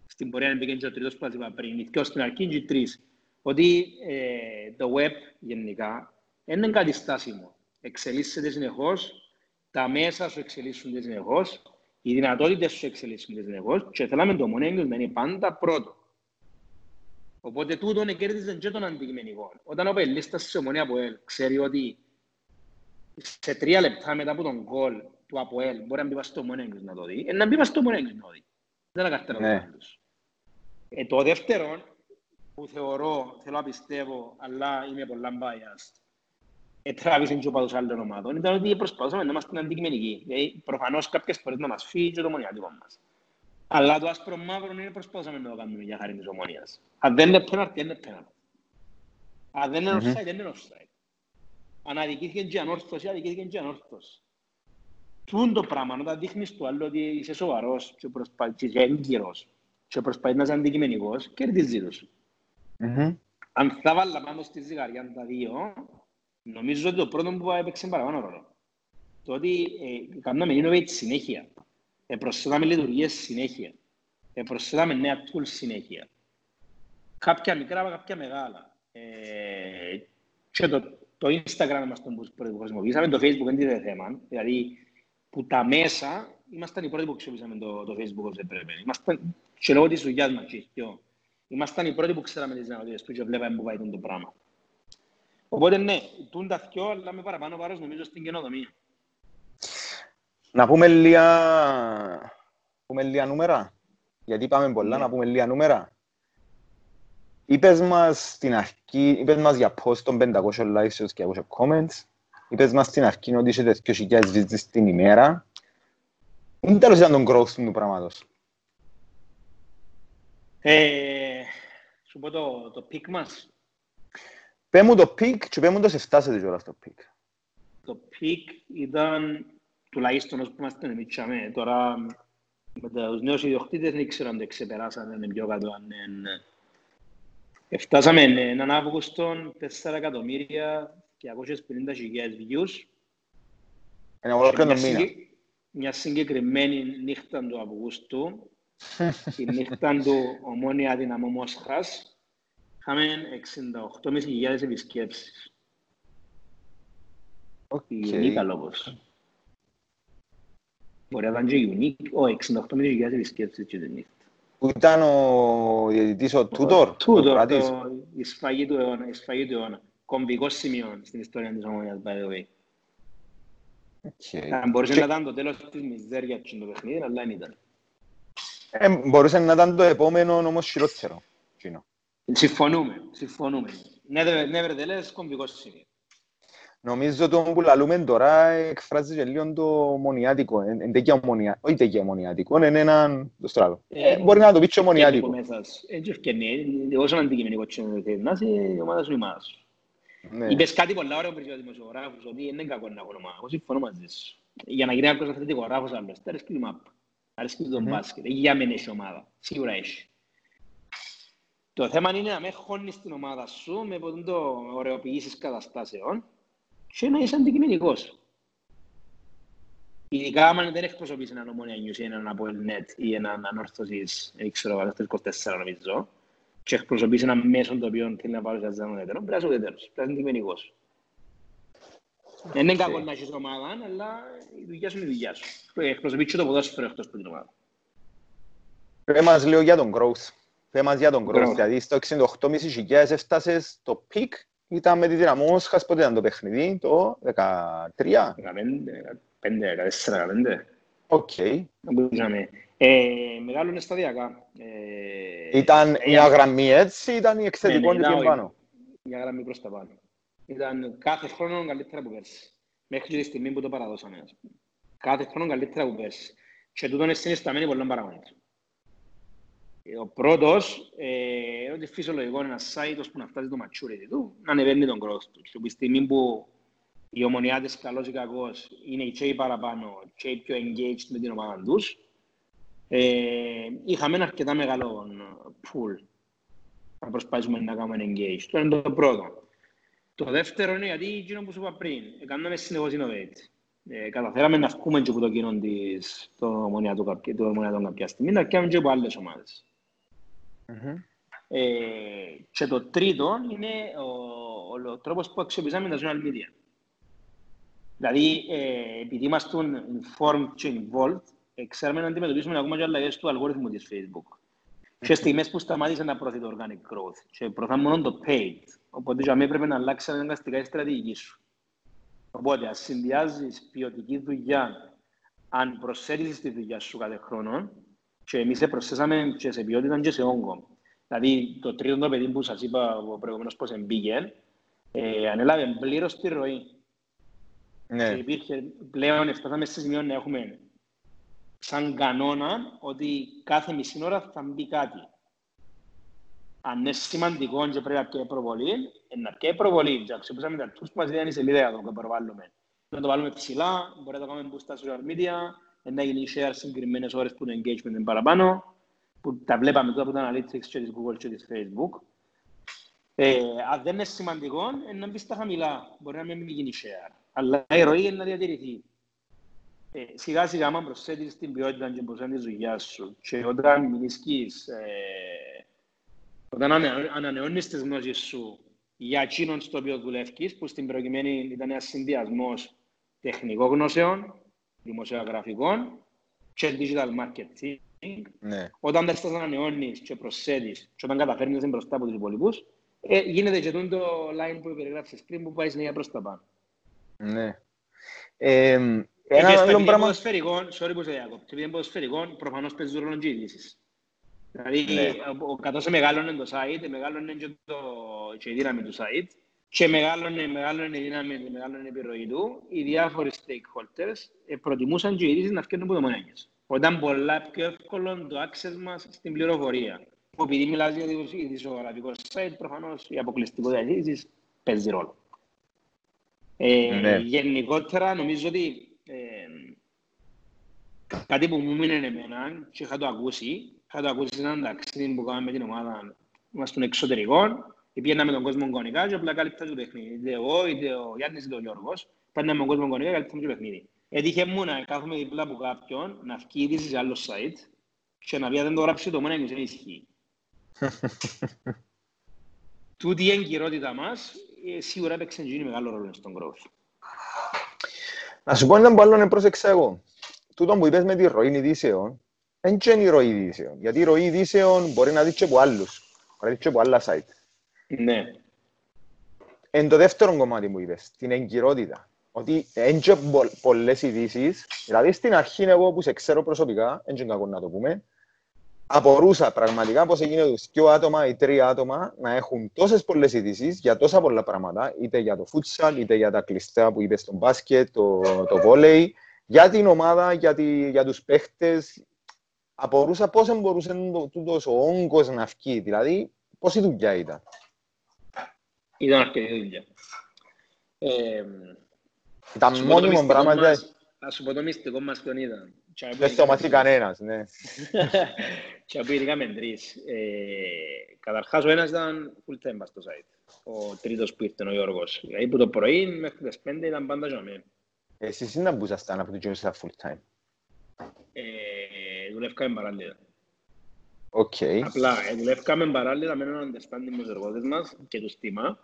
Speaker 1: Στην πορεία μπήκε και ο τρίτος που είπα πριν, και στην αρχή και τρεις. Ότι ε, το web γενικά είναι κάτι στάσιμο. Εξελίσσεται συνεχώς, τα μέσα σου εξελίσσονται συνεχώς οι δυνατότητες σου εξελίσσονται συνεχώς και θέλαμε το μονέγγιος να είναι πάντα πρώτο. Οπότε τούτον κέρδιζε και τον αντικειμενικό. Όταν ο Πελίστας σε ομονία από ελ ξέρει ότι σε τρία λεπτά μετά από τον γκολ του ΑΠΟΕΛ μπορεί να μπει στο μονέγγιος να το δει, ε, να μπει στο μονέγγιος να το δει. Δεν είναι καρτερό ναι. ε, Το δεύτερο που θεωρώ, θέλω να πιστεύω, αλλά είμαι πολλά biased, τράβησαν και ο παδός άλλων ομάδων ήταν ότι προσπαθούσαμε να είμαστε αντικειμενικοί. Δηλαδή, προφανώς κάποιες φορές να μας φύγει και το μονιάτικο μας. Αλλά το άσπρο μαύρο είναι προσπαθούσαμε να το κάνουμε για χάρη της ομονίας. Αν δεν είναι πέναρτη, είναι πέναρτη. Αν δεν είναι offside, δεν είναι offside. Αν αδικήθηκε και ανόρθωση, αδικήθηκε και ανόρθωση. Τούν το πράγμα, όταν δείχνεις του άλλο ότι είσαι σοβαρός και προσπαθείς και έγκυρος και προσπαθείς να είσαι αντικειμενικός, κερδίζεις τους. Αν θα βάλω πάνω στη ζυγαριά τα δύο, Νομίζω ότι το πρώτο που έπαιξε παραπάνω ρόλο. Το ότι ε, κάναμε innovate συνέχεια. Ε, προσθέταμε λειτουργίες συνέχεια. Ε, προσθέταμε νέα tools συνέχεια. Κάποια μικρά, κάποια μεγάλα. Ε, και το, το Instagram μας τον που χρησιμοποιήσαμε, το Facebook δεν είναι θέμα. Δηλαδή, που τα μέσα, ήμασταν οι πρώτοι που χρησιμοποιήσαμε το, το Facebook όσο έπρεπε. Ήμασταν, και λόγω της δουλειάς μας, ήμασταν οι πρώτοι που ξέραμε τις δυνατότητες του και βλέπαμε που πάει το πράγμα. Οπότε ναι, τούν τα δυο, αλλά με παραπάνω βάρος νομίζω στην καινοτομία.
Speaker 2: Να πούμε λίγα, πούμε λίγα νούμερα, γιατί είπαμε πολλά, ναι. να πούμε λίγα νούμερα. Είπες μας στην αρχή, είπες μας για post των 500 likes και 200 comments. Είπες μας στην αρχή ότι είσαι 2.000 visits την ημέρα. Είναι τέλος ήταν τον growth του πράγματος.
Speaker 1: Ε, σου πω το, το pick μας.
Speaker 2: Πέ μου το pick και πέ μου το σε φτάσετε κιόλας το pick.
Speaker 1: Το pick ήταν τουλάχιστον όσο που είμαστε εμείς Τώρα με τους νέους ιδιοκτήτες δεν ξέρω αν το ξεπεράσαν, είναι πιο κάτω αν είναι... Φτάσαμε έναν Αύγουστο 4 εκατομμύρια και 250 χιλιάδες views.
Speaker 2: Ένα ολόκληρο μήνα.
Speaker 1: Μια συγκεκριμένη νύχτα του Αυγούστου, η νύχτα του Ομόνια Δυναμό Μόσχας, είχαμε 68.500 επισκέψεις.
Speaker 2: Okay.
Speaker 1: Unique λόγος. Μπορεί να ήταν και unique, όχι, 68.000 επισκέψεις και την νύχτα.
Speaker 2: Που ήταν ο διαιτητής ο Τούτορ.
Speaker 1: Τούτορ, η σφαγή του αιώνα, η σφαγή του αιώνα. Κομβικός σημείο στην ιστορία της Ομόνιας, by the way. Okay. Μπορούσε και... να ήταν το τέλος της μιζέριας του παιχνίδι, αλλά δεν ήταν.
Speaker 2: Ε, μπορούσε να ήταν το επόμενο όμως χειρότερο.
Speaker 1: Συμφωνούμε, συμφωνούμε. Nevertheless, κομβικός σημείο.
Speaker 2: Νομίζω ότι που λαλούμε τώρα εκφράζει και λίγο το μονιάτικο. Είναι τέτοια μονιά, όχι τέτοια μονιάτικο, είναι έναν το στράλο. Ε, μπορεί να το πεις και μονιάτικο.
Speaker 1: Έτσι ευκαινεί, όσο αντικειμενικό είναι να είσαι η ομάδα σου η ομάδα σου. Ναι. Είπες κάτι πολλά ωραίο πριν για δημοσιογράφους, ότι είναι κακό να έχω ομάδα. Εγώ συμφωνώ μαζί σου. Για να γίνει κάποιος αθλητικογράφος άλλος, αρέσκει το μάπ, αρέσκει το μπάσκετ, για μεν έχει ομάδα, σίγουρα έχει. Το θέμα είναι να με χώνεις την ομάδα σου με το ωρεοποιήσεις καταστάσεων και να είσαι αντικειμενικός. Ειδικά άμα δεν εκπροσωπείς έναν ομόνια νιούς ή έναν από ελνέτ ή έναν ανόρθωσης, δεν ξέρω, αυτό 24 νομίζω, και εκπροσωπείς έναν μέσο το οποίο θέλει να παρουσιάζει έναν ουδέτερο, πρέπει να είσαι ουδέτερος, πρέπει να είσαι αντικειμενικός. Δεν είναι κακό να έχεις ομάδα, αλλά η δουλειά σου είναι η δουλειά σου. Εκπροσωπείς και το ποδόσφαιρο εκτός από την ομάδα.
Speaker 2: Πες μας λίγο για τον growth. Πες μας για τον growth, δηλαδή στο 68.500 έφτασες στο peak ήταν με τη δυναμό Μόσχας, πότε ήταν το παιχνίδι, το 13. 15,
Speaker 1: 14, 15.
Speaker 2: Οκ.
Speaker 1: Ε, μεγάλωνε σταδιακά.
Speaker 2: Ε, ήταν ε, μια γραμμή έτσι, ήταν η εκθετικό ναι, ναι, πιο πάνω.
Speaker 1: Μια γραμμή προς τα πάνω. Ήταν κάθε χρόνο καλύτερα από πέρσι. Μέχρι τη στιγμή που το παραδώσαμε. Κάθε χρόνο καλύτερα από πέρσι. Και τούτο είναι συνισταμένοι πολλών παραγόντων. Ο πρώτος, ε, είναι ότι φυσιολογικό είναι ένα site που να φτάσει το maturity του, να ανεβαίνει τον growth του. Και από τη στιγμή που οι ομονιάτες καλώς ή κακώς είναι οι τσέοι παραπάνω και οι πιο engaged με την ομάδα τους, ε, είχαμε ένα αρκετά μεγάλο pool να προσπαθήσουμε να κάνουμε engage. Το είναι το πρώτο. Το δεύτερο είναι γιατί εκείνο που σου είπα πριν, κάναμε συνεχώς innovate. Ε, καταφέραμε να βγούμε και από το κοινό της, το ομονιάτο κάποια στιγμή, να κάνουμε και από άλλες ομάδες. Mm-hmm. Ε, και το τρίτο είναι ο, ο, ο τρόπος που αξιοποιήσαμε τα social media. Δηλαδή, ε, επειδή είμαστε informed και involved, ε, ξέρουμε να αντιμετωπίσουμε ακόμα και αλλαγές του αλγόριθμου της Facebook. Mm-hmm. Και στιγμές που σταμάτησε να προωθεί το organic growth και προωθά μόνο το paid. Οπότε για μένα πρέπει να αλλάξει αναγκαστικά η στρατηγική σου. Οπότε, ας συνδυάζεις ποιοτική δουλειά, αν προσέλεις τη δουλειά σου κάθε χρόνο, και εμείς προσθέσαμε και σε ποιότητα και σε όγκο. Δηλαδή, το τρίτο το παιδί που σας είπα προηγουμένως πώς εμπήγε, ε, ανέλαβε πλήρως τη ροή. Ναι. Και υπήρχε, πλέον φτάσαμε σε σημείο να έχουμε σαν κανόνα ότι κάθε μισή ώρα θα μπει κάτι. Αν είναι σημαντικό και πρέπει να πιέει προβολή, να πιέει προβολή. Και αξιοποιήσαμε τα tools που μας δίνει η σελίδα για το προβάλλουμε. Να το βάλουμε ψηλά, μπορεί να το κάνουμε στα social media, να γίνει share συγκεκριμένες ώρες που το engagement είναι παραπάνω, που τα βλέπαμε τώρα από τα analytics και της Google και της Facebook. Ε, αν δεν είναι σημαντικό, είναι να μπεις στα χαμηλά. Μπορεί να μην γίνει share. Αλλά η ροή είναι να διατηρηθεί. Ε, σιγά σιγά, άμα προσθέτεις την ποιότητα και προσθέτεις τη δουλειά σου και όταν μιλήσεις, ε, όταν ανανεώνεις τις γνώσεις σου για εκείνον στο οποίο δουλεύεις, που στην προκειμένη ήταν ένας συνδυασμός τεχνικών γνώσεων, δημοσιογραφικών και digital marketing. Ναι. Όταν τα στάς ανανεώνεις και προσθέτεις και όταν καταφέρνεις μπροστά από τους υπόλοιπους, ε, γίνεται και το line που περιγράψεις πριν που πάει συνέχεια προς τα πάνω.
Speaker 2: Ναι. Ε, ένα άλλο πράγμα...
Speaker 1: Sorry που σε διακόπτω. Επειδή είναι ποδοσφαιρικό, προφανώς παίζεις ρόλο και ειδήσεις. Δηλαδή,
Speaker 2: Ναι.
Speaker 1: ο- ο- καθώς μεγάλωνε το site, μεγάλωνε και, το, και η δύναμη του site και μεγάλωνε, μεγάλωνε η δύναμη, μεγάλωνε η επιρροή του, οι διάφοροι stakeholders ε, προτιμούσαν και οι ειδήσεις να φτιάχνουν από το μονέγες. Ήταν πολλά πιο εύκολο το access μας στην πληροφορία. Επειδή μιλάς για ειδησιογραφικό site, προφανώς η αποκλειστικότητα της είδησης παίζει ρόλο. Ε,
Speaker 2: Ναι.
Speaker 1: Γενικότερα, νομίζω ότι ε, κάτι που μου μείνει εμένα και είχα το ακούσει, είχα το ακούσει σε έναν ταξίδι που κάναμε με την ομάδα μας των εξωτερικών, πήγαιναμε τον κόσμο γονικά και απλά κάλυπτα το παιχνίδι. Είτε εγώ, είτε ο Γιάννης, είτε ο Γιώργος, παίρναμε τον κόσμο γονικά και κάλυπταμε το παιχνίδι. Έτυχε μου να κάθομαι δίπλα από κάποιον, να βγει είδηση σε άλλο site και να πει «Αν δεν το γράψει το μόνος και δεν ισχύει. Τούτη η εγκυρότητα μας ε, σίγουρα έπαιξε γίνει μεγάλο ρόλο στον growth.
Speaker 2: Να σου πω έναν που άλλον πρόσεξα εγώ. Τούτο που είπες με τη ροή ειδήσεων, δεν είναι η ροή ειδήσεων. Γιατί η ροή ειδήσεων μπορεί να δεις και από άλλους. Μπορεί να δεις και από άλλα site.
Speaker 1: Ναι.
Speaker 2: Εν το δεύτερο κομμάτι που είπες, την εγκυρότητα. Ότι δεν και πο- πολλές ειδήσεις, δηλαδή στην αρχή εγώ που σε ξέρω προσωπικά, δεν είναι κακό να το πούμε, απορούσα πραγματικά πώς έγινε τους δύο άτομα ή τρία άτομα να έχουν τόσες πολλές ειδήσεις για τόσα πολλά πράγματα, είτε για το futsal, είτε για τα κλειστά που είπες στο μπάσκετ, το, το βόλεϊ, για την ομάδα, για, τη, για τους παίχτες. Απορούσα πώς μπορούσε το, τούτος ο όγκος να βγει, δηλαδή πόση δουλειά ήταν.
Speaker 1: Ήταν αρκετή δουλειά. Ε,
Speaker 2: Ήταν
Speaker 1: σου πω το
Speaker 2: μόνιμο
Speaker 1: μυστικό
Speaker 2: πράγμα,
Speaker 1: μας- Ας σου πω το μυστικό μας ποιον ήταν. Και
Speaker 2: δεν το μάθει κανένας, ναι.
Speaker 1: Και από ειδικά τρεις. Ε, καταρχάς ο ένας ήταν full time πας στο site. Ο τρίτος που ήρθε ο Γιώργος. Δηλαδή που το πρωί μέχρι τις πέντε ήταν πάντα για μένα.
Speaker 2: Εσείς είναι που ήσασταν από το γύρω στα full time.
Speaker 1: Ε, δουλεύκαμε παράλληλα.
Speaker 2: Οκ.
Speaker 1: Απλά ε, δουλεύκαμε παράλληλα με έναν understanding με τους εργοδότες μας και τους τίμα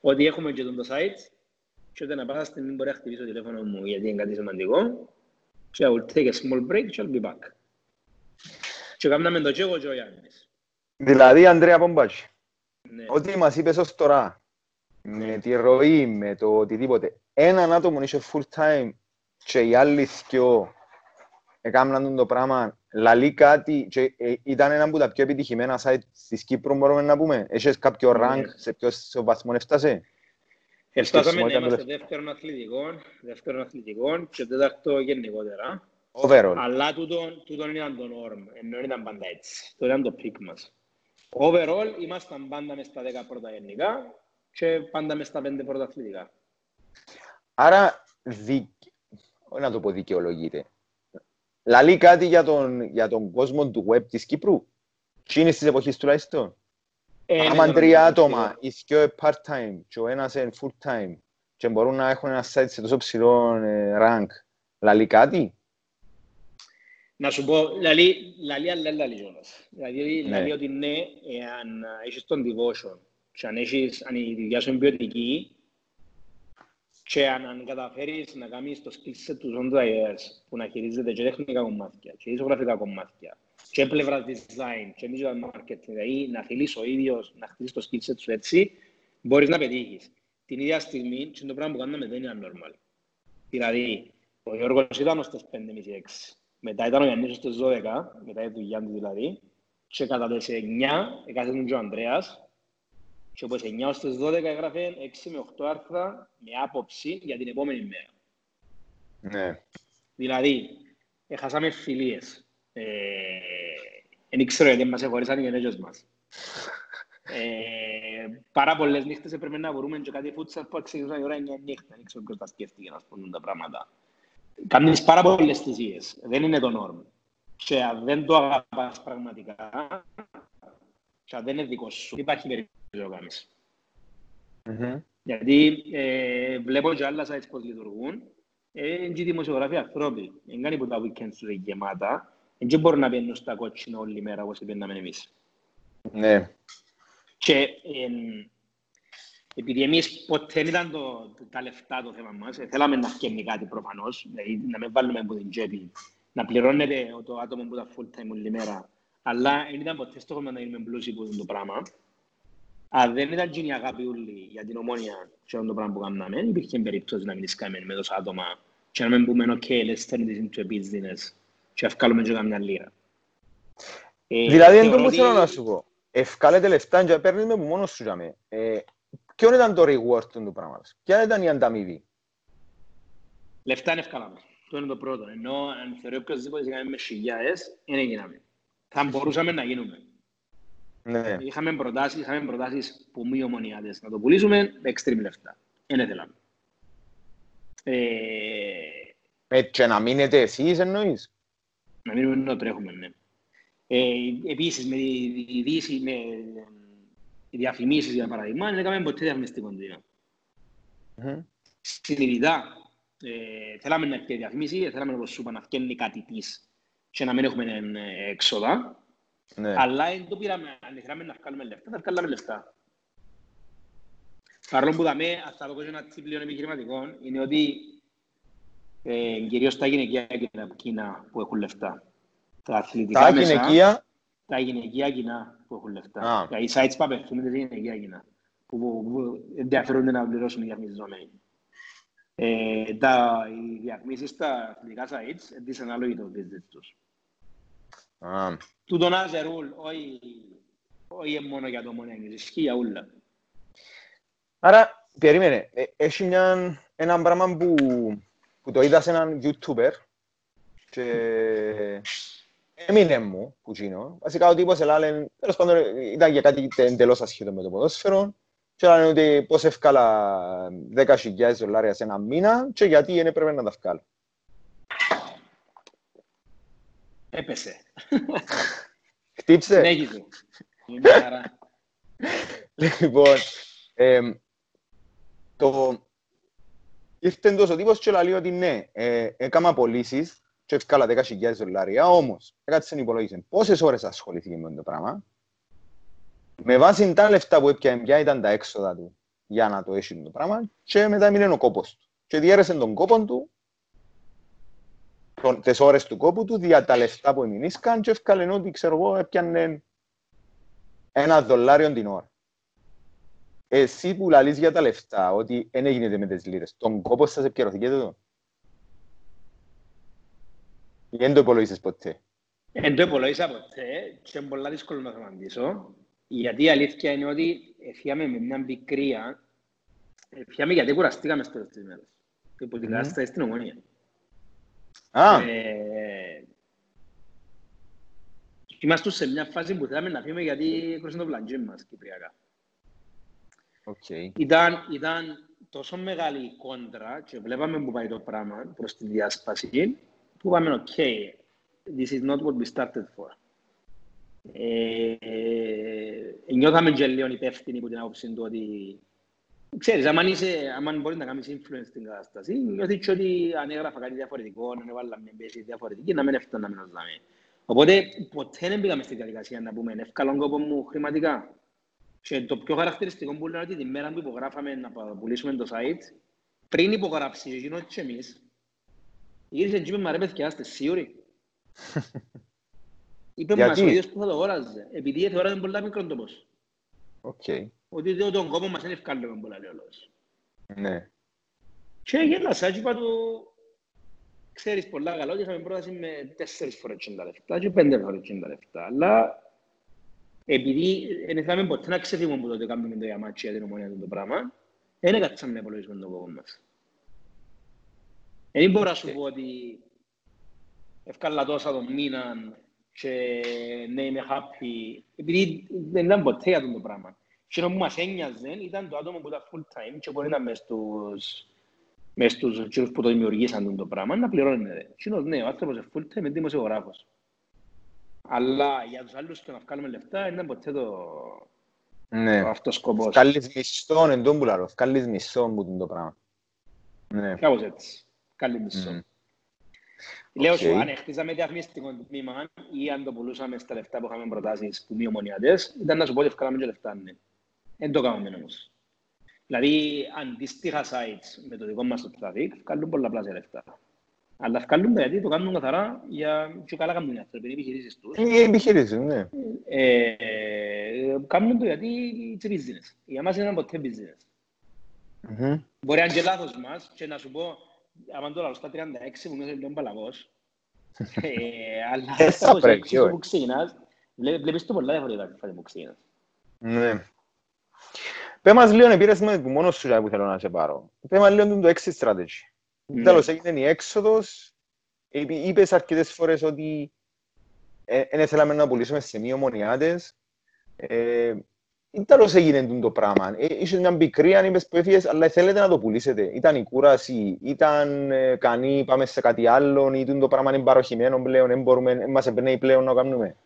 Speaker 1: ότι έχουμε και τον το site και όταν πάσα στιγμή μπορεί να χτυπήσω το τηλέφωνο μου γιατί είναι κάτι σημαντικό και I will take a small break και I'll be back. Και κάναμε το και εγώ και ο Γιάννης.
Speaker 2: Δηλαδή, Ανδρέα Πομπάτσι,
Speaker 1: Ναι.
Speaker 2: ό,τι μας είπες ως τώρα, με τη ροή, με το οτιδήποτε, έναν άτομο είσαι full time και οι άλλοι δυο έκαναν το πράγμα, λαλεί κάτι και ε, ήταν ένα από τα πιο επιτυχημένα site της Κύπρου, μπορούμε να πούμε. Έχεις κάποιο
Speaker 1: Ναι.
Speaker 2: rank σε ποιος βαθμό έφτασε;
Speaker 1: Εφτάσαμε να
Speaker 2: Σκέψιμο,
Speaker 1: είμαστε
Speaker 2: ήταν
Speaker 1: δεύτερον αθλητικών, δεύτερον αθλητικών και τέταρτο γενικότερα.
Speaker 2: Overall.
Speaker 1: Αλλά τούτον, τούτον ήταν το norm, ενώ δεν ήταν πάντα έτσι. Το ήταν το peak μας. Overall, ήμασταν πάντα μες στα 10 πρώτα γενικά και πάντα μες στα 5 πρώτα αθλητικά.
Speaker 2: Άρα, δι... όχι να το πω δικαιολογείται. Λαλεί κάτι για τον, για τον κόσμο του web της Κύπρου; Τι είναι στις εποχές τουλάχιστον;
Speaker 1: Ε,
Speaker 2: Άμα
Speaker 1: ναι,
Speaker 2: τρία
Speaker 1: ναι,
Speaker 2: άτομα, οι δυο είναι part-time και ο ένας είναι full-time και μπορούν να έχουν ένα site σε τόσο ψηλό ε, rank, λαλεί κάτι;
Speaker 1: Να σου πω, λαλεί, λαλεί αλλά λαλεί κιόλας. Δηλαδή,
Speaker 2: Ναι.
Speaker 1: λαλεί ότι ναι, εάν έχεις τον devotion και αν, έχεις, αν η δουλειά σου είναι ποιοτική και αν, αν καταφέρεις να κάνεις το skill set του Zone Drivers που να χειρίζεται και τεχνικά κομμάτια και ισογραφικά κομμάτια και πλευρά design και digital marketing, δηλαδή να θέλεις ο ίδιος να χτίσεις το skill set σου έτσι, μπορείς να πετύχεις. Την ίδια στιγμή, και το πράγμα που κάναμε δεν είναι normal. Δηλαδή, ο Γιώργος ήταν ως τις 5.30-6. Μετά ήταν ο Γιάννης στις 12, μετά η δουλειά του δηλαδή. Και κατά τις 9 έκασε και ο Ανδρέας. Και από τις 9 ως τις 12 έγραφε 6 με 8 άρθρα με άποψη για την επόμενη μέρα.
Speaker 2: Ναι.
Speaker 1: Δηλαδή, έχασαμε φιλίες. Ε, δεν ξέρω γιατί μας εχωρίσαν οι γενέγες μας. Ε, πάρα πολλές νύχτες έπρεπε να βρούμε και κάτι φούτσαλ που ξεκινούσαν η ώρα 9 νύχτα. Δεν ξέρω ποιος τα σκέφτηκε να σπούν τα πράγματα. Κάνεις πάρα πολλές θυσίες. Δεν είναι το νόρμ. Και αν δεν το αγαπάς πραγματικά, και αν δεν είναι δικό σου, υπάρχει περίπτωση να το κάνεις.
Speaker 2: Μμμ.
Speaker 1: Γιατί ε, βλέπω και άλλα sites πώς λειτουργούν. Ε, είναι και οι δημοσιογράφοι ανθρώποι. Δεν κάνει που τα weekends τους είναι γεμάτα. Δεν μπορούν να μπαίνουν στα κότσινα όλη μέρα όπως μπαίναμε εμείς.
Speaker 2: Ναι.
Speaker 1: Και ε, επειδή εμείς ποτέ δεν ήταν το, τα λεφτά το θέμα μας, ε, θέλαμε να φτιάχνει κάτι προφανώς, δηλαδή να μην βάλουμε από την τσέπη, να πληρώνεται το άτομο που ήταν full time όλη μέρα, αλλά δεν ήταν ποτέ στόχο μας να γίνουμε πλούσιοι που είναι το πράγμα. Αν δεν ήταν γίνει η αγάπη ούλη για την ομόνια και αυτό το πράγμα που κάναμε, υπήρχε περίπτωση να μην σκάμε με τόσα άτομα και να μην πούμε, ok, let's turn this into a business και να βγάλουμε και καμιά λίρα. Ε,
Speaker 2: Δηλαδή, δεν το
Speaker 1: θεωρώ
Speaker 2: που
Speaker 1: ότι-
Speaker 2: θέλω να σου πω. Ευκάλετε λεφτά και παίρνεις με που μόνος σου για μέ. Ε, Ποιο ήταν το reward του πράγματος; Ποια ήταν η ανταμοιβή;
Speaker 1: Λεφτά είναι ευκάλαμε. Το είναι το πρώτο. Ενώ αν θεωρεί οποιοςδήποτε σε κάνουμε με χιλιάδες, δεν έγιναμε. Θα μπορούσαμε να γίνουμε.
Speaker 2: Ναι.
Speaker 1: Είχαμε προτάσεις, είχαμε προτάσεις που μη ομονιάτες να το πουλήσουμε με extreme λεφτά. Δεν θέλαμε. Ε,
Speaker 2: Ε, και να μείνετε εσείς εννοείς;
Speaker 1: να μείνουμε να τρέχουμε, ναι. Ε, επίσης, με τη τη δύση, με οι διαφημίσεις, για παράδειγμα, δεν έκαμε ποτέ διαφημιστικό τμήμα.
Speaker 2: Μμμ.
Speaker 1: Συνειδητά, ε, θέλαμε να έρθει η διαφήμιση, θέλαμε όπως σου είπα να φτιάχνει κάτι της και να μην έχουμε ε, έξοδα,
Speaker 2: Ναι.
Speaker 1: αλλά δεν το πήραμε, αν θέλαμε να βγάλουμε λεφτά, θα βγάλαμε λεφτά. Παρόλο που δαμε, αν θα το πως και ένα τύπο λίγο επιχειρηματικό, είναι ότι ε, κυρίως τα γυναικεία κοινά, κοινά που έχουν λεφτά. Τα αθλητικά
Speaker 2: Τα
Speaker 1: μέσα,
Speaker 2: γυναικεία,
Speaker 1: τα γυναικεία κοινά που έχουν λεφτά.
Speaker 2: Α.
Speaker 1: Τα οι sites που απευθύνονται σε γυναικεία κοινά, που, που, που ενδιαφέρονται να πληρώσουν οι διαφημιζόμενοι. Ε, τα, οι διαφημίσεις στα αθλητικά sites είναι δυσανάλογοι το business τους.
Speaker 2: Α,
Speaker 1: Τούτον as a rule, όχι, όχι μόνο για το μόνο ισχύει για όλα.
Speaker 2: Άρα, περίμενε, ε, έχει μια, ένα πράγμα που, που το είδα σε έναν YouTuber και έμεινε μου που γίνω. Βασικά ο τύπος ελάλε, τέλος πάντων ήταν για κάτι εντελώς ασχέτω με το ποδόσφαιρο και έλεγε ότι πώς εύκαλα 10.000 δολάρια σε ένα μήνα και γιατί δεν έπρεπε να τα βγάλω.
Speaker 1: Έπεσε.
Speaker 2: Χτύψε.
Speaker 1: Συνέχιζε. Είναι μια χαρά.
Speaker 2: Λοιπόν, εμ, το... Ήρθε τόσο τύπος και λέει ότι ναι, ε, έκανα πωλήσεις και έφκαλα 10.000 δολάρια, όμως έκατσε να υπολογίσει πόσες ώρες ασχολήθηκε με το πράγμα. Με βάση τα λεφτά που έπιανε, ποια ήταν τα έξοδα του για να το έχει το πράγμα και μετά έμεινε ο κόπος του. Και διέρεσε τον κόπο του, τον, τις ώρες του κόπου του, δια τα λεφτά που εμεινήσκαν και έφκαλε ότι, ξέρω εγώ, έπιανε ένα δολάριο την ώρα. Εσύ που λαλείς για τα λεφτά, ότι δεν έγινε με τις λίρες, τον κόπος σας επικαιρωθήκετε εδώ; Ή δεν το υπολογίσεις ποτέ;
Speaker 1: Δεν το υπολόγισα ποτέ και είναι πολλά δύσκολο να το απαντήσω. Γιατί η αλήθεια είναι ότι έφυγαμε με μια πικρία. Έφυγαμε γιατί κουραστήκαμε στο τέλος της μέρας. Και που την
Speaker 2: Μμμ.
Speaker 1: κατάσταση στην ομονία.
Speaker 2: Α,
Speaker 1: Ε, Είμαστε σε μια φάση που θέλαμε να φύγουμε γιατί έκρουσε το πλαντζί μας κυπριακά.
Speaker 2: οκ.
Speaker 1: Ήταν, ήταν τόσο μεγάλη η κόντρα και βλέπαμε που πάει το πράγμα προς τη διάσπαση που είπαμε ok, this is not what we started for. Ε, ε, νιώθαμε και λίγο υπεύθυνοι που την άποψη του ότι ξέρεις, άμα, είσαι, άμα μπορείς να κάνεις influence στην κατάσταση, νιώθεις και ότι αν έγραφα κάτι διαφορετικό, αν έβαλα μια μπέση διαφορετική, να μην έφτανα να μην δάμε. Οπότε ποτέ δεν πήγαμε στη διαδικασία να πούμε εύκολο κόπο μου χρηματικά. Και το πιο χαρακτηριστικό που λέω ότι τη μέρα που υπογράφαμε να πουλήσουμε το site, πριν υπογράψει εκείνο και εμείς, γύρισε και είπε «Μα ρε παιδιά, είστε σίγουροι». Είπε μας
Speaker 2: Γιατί;
Speaker 1: ο ίδιος που θα το αγόραζε, επειδή θεωράμε πολλά μικρό το πώς.
Speaker 2: Οκ.
Speaker 1: Ότι το- τον κόπο μας είναι ευκάλλουμε πολλά λέει ο λόγος.
Speaker 2: Ναι.
Speaker 1: Και γέλασα και είπα του, ξέρεις πολλά καλά ότι είχαμε πρόταση με τέσσερις φορές 60 λεφτά και πέντε φορές 60 λεφτά. Αλλά επειδή δεν θέλαμε ποτέ να ξεφύγουμε από το ότι κάνουμε το γιαμάτσι για την ομονία του το πράγμα, δεν έκατσαμε να υπολογίσουμε τον κόπο μας. Δεν μπορώ να σου πω ότι ευκάλα τόσα τον μήνα και ναι είμαι happy, επειδή δεν ήταν ποτέ για τον το πράγμα. Και που μας ένοιαζε ήταν το άτομο που ήταν full time και μπορεί να ήταν μες στους μες στους κύριους που το δημιουργήσαν τον το πράγμα, να πληρώνεται. Κοινός, ναι, ο άνθρωπος είναι full time, είναι δημοσιογράφος. Αλλά για τους άλλους και να βγάλουμε λεφτά, δεν ήταν ποτέ το,
Speaker 2: Ναι.
Speaker 1: το αυτός σκοπός.
Speaker 2: Βγάλεις μισθόν εν τόν που λαρώ. Βγάλεις μισθόν που είναι το πράγμα. Ναι.
Speaker 1: Κάπως έτσι. Καλή μισό.
Speaker 2: Μμμ.
Speaker 1: Λέω
Speaker 2: Οκ.
Speaker 1: σου, αν χτίζαμε διαφημιστικό τμήμα ή αν το πουλούσαμε στα λεφτά που είχαμε προτάσεις που μη ομονιάτες, ήταν να σου πω ότι ευκάλαμε και λεφτά, ναι. Δεν το κάναμε όμως. Δηλαδή, αντίστοιχα sites με το δικό μας το traffic, βγάλουν πολλαπλάσια λεφτά. Αλλά βγάλουν τα γιατί το κάνουν καθαρά για και καλά κάνουν οι άνθρωποι, είναι επιχειρήσεις τους.
Speaker 2: Είναι η επιχείρηση, ναι.
Speaker 1: Ε, κάνουν το γιατί it's business. Για μας δεν ήταν ποτέ business.
Speaker 2: Μμμ.
Speaker 1: Μπορεί να είναι και λάθος μας και να σου πω, άμα το λάβω στα 36 που είμαι λίγο παλαβός, ε, αλλά
Speaker 2: Ε,
Speaker 1: στα
Speaker 2: θα πρέπει,
Speaker 1: 26
Speaker 2: όχι.
Speaker 1: που ξεκινάς, Βλέπεις το πολλά διαφορετικά φάτε που ξεκινάς.
Speaker 2: Ναι. Πες μας λίγο, πήρες με που μόνος σου που θέλω να σε πάρω. Πες μας λίγο το exit strategy.
Speaker 1: Ναι.
Speaker 2: Τέλος, έγινε η έξοδος. Είπε- Είπες αρκετές φορές ότι δεν θέλαμε να πουλήσουμε σε μη ομονιάτες. Ε, ή τέλος έγινε τούτο το πράγμα. Ε, Είσαι μια πικρία, είπες που έφυγες, αλλά θέλετε να το πουλήσετε. Ήταν η κούραση, ήταν ε, κανεί, πάμε σε κάτι άλλο, ή τούτο το πράγμα είναι παροχημένο πλέον, δεν μπορούμε, δεν μας εμπνέει πλέον να το κάνουμε.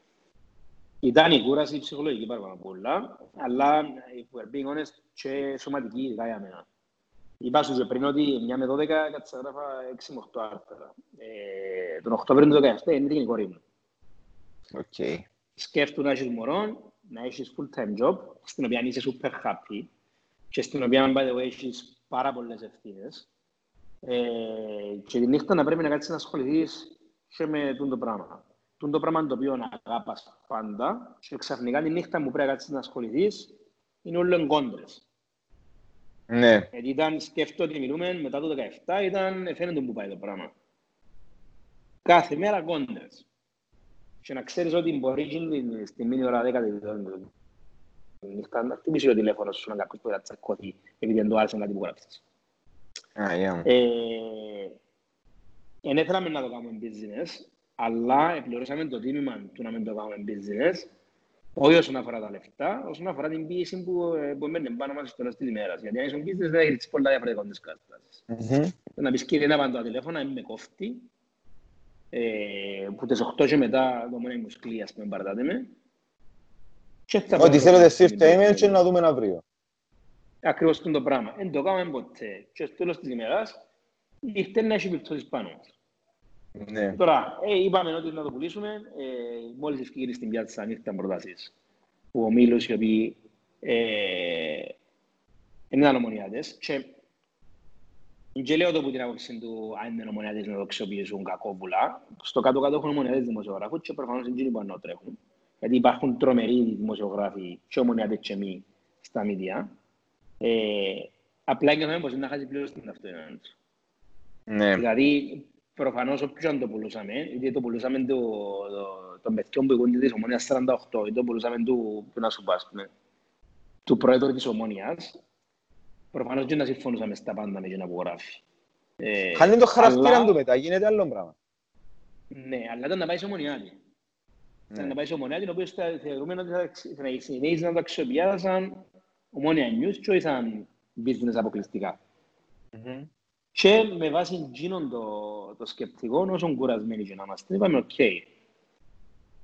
Speaker 1: Ήταν η κούραση ψυχολογική πάρα πολλά, αλλά if we're being honest και σωματική ειδικά για μένα. Είπα σου και πριν ότι μια με 12 κατσαγράφα 6 με 8 άρθρα. Ε, τον Οκτώβριο του 2017 είναι η κόρη μου.
Speaker 2: Οκ.
Speaker 1: σκέφτου να έχεις μωρό, να έχεις full-time job, στην οποία είσαι super happy και στην οποία, by the way, έχεις πάρα πολλές ευθύνες. Ε, και τη νύχτα να πρέπει να κάτσεις να ασχοληθείς και με τούτο πράγμα. Τούτο πράγμα το οποίο να αγάπας πάντα και ξαφνικά τη νύχτα που πρέπει να κάτσεις να ασχοληθείς είναι όλο κόντρες.
Speaker 2: Ναι.
Speaker 1: Γιατί ήταν, σκέφτομαι ότι μιλούμε μετά το 17, ήταν, φαίνεται που πάει το πράγμα. Κάθε μέρα κόντρες. Και να ξέρεις ότι μπορεί και στη μήνυ ώρα 10 τη νύχτα να χτυπήσει το τηλέφωνο σου να κάποιος που θα τσακώθει επειδή δεν του άρεσε κάτι που γράψεις.
Speaker 2: Α, yeah.
Speaker 1: Ε, Εν ήθελαμε να το κάνουμε business, αλλά επληρώσαμε το τίμημα του να μην το κάνουμε business, όχι όσον αφορά τα λεφτά, όσον αφορά την πίεση που, ε, που μένει πάνω μας στο τέλος της ημέρας. Γιατί αν είσαι business δεν έχεις πολλά διαφορετικές καταστάσεις.
Speaker 2: Μμμ.
Speaker 1: Να πεις κύριε να πάνε τα τηλέφωνα, είμαι με κόφτη, ε, που τις 8 και μετά το μόνο μου σκλεί, ας πούμε, παρατάτε με. Και θα
Speaker 2: Ότι
Speaker 1: πάω
Speaker 2: θέλετε
Speaker 1: στο
Speaker 2: στείλτε
Speaker 1: σπίτι.
Speaker 2: email και να δούμε αύριο.
Speaker 1: Ακριβώς αυτό το πράγμα. Δεν το κάνουμε ποτέ. Και στο τέλος της ημέρας, ήρθε να έχει επιπτώσεις πάνω μας.
Speaker 2: Ναι.
Speaker 1: Τώρα, ε, είπαμε ότι να το πουλήσουμε. Ε, μόλις ευκαιρία στην πιάτσα ήρθαν προτάσεις που ο Μήλος οι οποίοι ε, δεν ήταν ομονιάτες και και λέω το που την άποψη του αν είναι ομονιάτες να το αξιοποιήσουν κακόβουλα. Στο κάτω-κάτω έχουν ομονιάτες δημοσιογράφους και προφανώς είναι εκείνοι που ανώ τρέχουν. Γιατί υπάρχουν τρομεροί δημοσιογράφοι και ομονιάτες και μη στα μίδια. Ε, απλά νιώθαμε πως είναι να χάσει πλήρως την ταυτότητα τους.
Speaker 2: Ναι.
Speaker 1: Δηλαδή, προφανώς όποιος αν το πουλούσαμε, είτε το πουλούσαμε το, το, τον παιδιών που ηγούνται της Ομόνιας 48, είτε το πουλούσαμε του, που να σου πω, ας πούμε, του πρόεδρου της Ομόνιας, προφανώς και να συμφωνούσαμε στα πάντα με εκείνα που γράφει. Ε,
Speaker 2: Χάνει το χαρακτήρα
Speaker 1: αλλά-
Speaker 2: του μετά, γίνεται άλλο πράγμα.
Speaker 1: Ναι, αλλά ήταν να πάει σε Ομονιάτη. Ήταν
Speaker 2: Ναι.
Speaker 1: να πάει σε Ομονιάτη, ο οποίος θα θεωρούμε ότι θα εξ- θα συνεχίσει να το αξιοποιήσει σαν Omonoia News και όχι σαν business αποκλειστικά.
Speaker 2: Μμμ.
Speaker 1: Και με βάση εκείνον το, το σκεπτικό, όσο κουρασμένοι και να είμαστε, είπαμε, οκ, ε,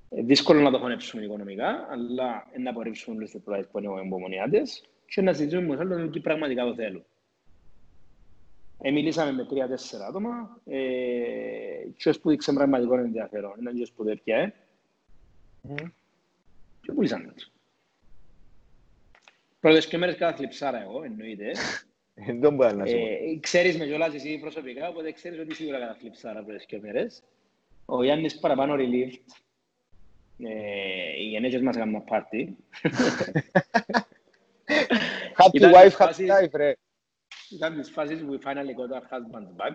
Speaker 1: δύσκολο να το χωνέψουμε οικονομικά, αλλά ε, να απορρίψουμε όλες τις προτάσεις που είναι οι εμπομονιάτες και να συζητήσουμε με τους άλλους τι πραγματικά το θέλουν. Ε, μιλήσαμε με τρία-τέσσερα άτομα ε, και ως που δείξε πραγματικό ενδιαφέρον. Έναν και ως που δεν πια, ε,
Speaker 2: Μμμ.
Speaker 1: και πουλήσαμε τους. Πρώτες και μέρες κατά θλιψάρα εγώ, εννοείται.
Speaker 2: Δεν τον μπορεί να σου πω.
Speaker 1: Ε, ξέρεις με κιόλας εσύ προσωπικά, οπότε ξέρεις ότι σίγουρα κατά θλιψάρα πρώτες και μέρες. Ο Γιάννης παραπάνω relieved. Ε, οι γενέτσες μας έκαναν πάρτι.
Speaker 2: Happy
Speaker 1: ήταν
Speaker 2: wife, happy
Speaker 1: φάσεις-
Speaker 2: life, ρε.
Speaker 1: Ήταν τις φάσεις που we finally got our husbands back.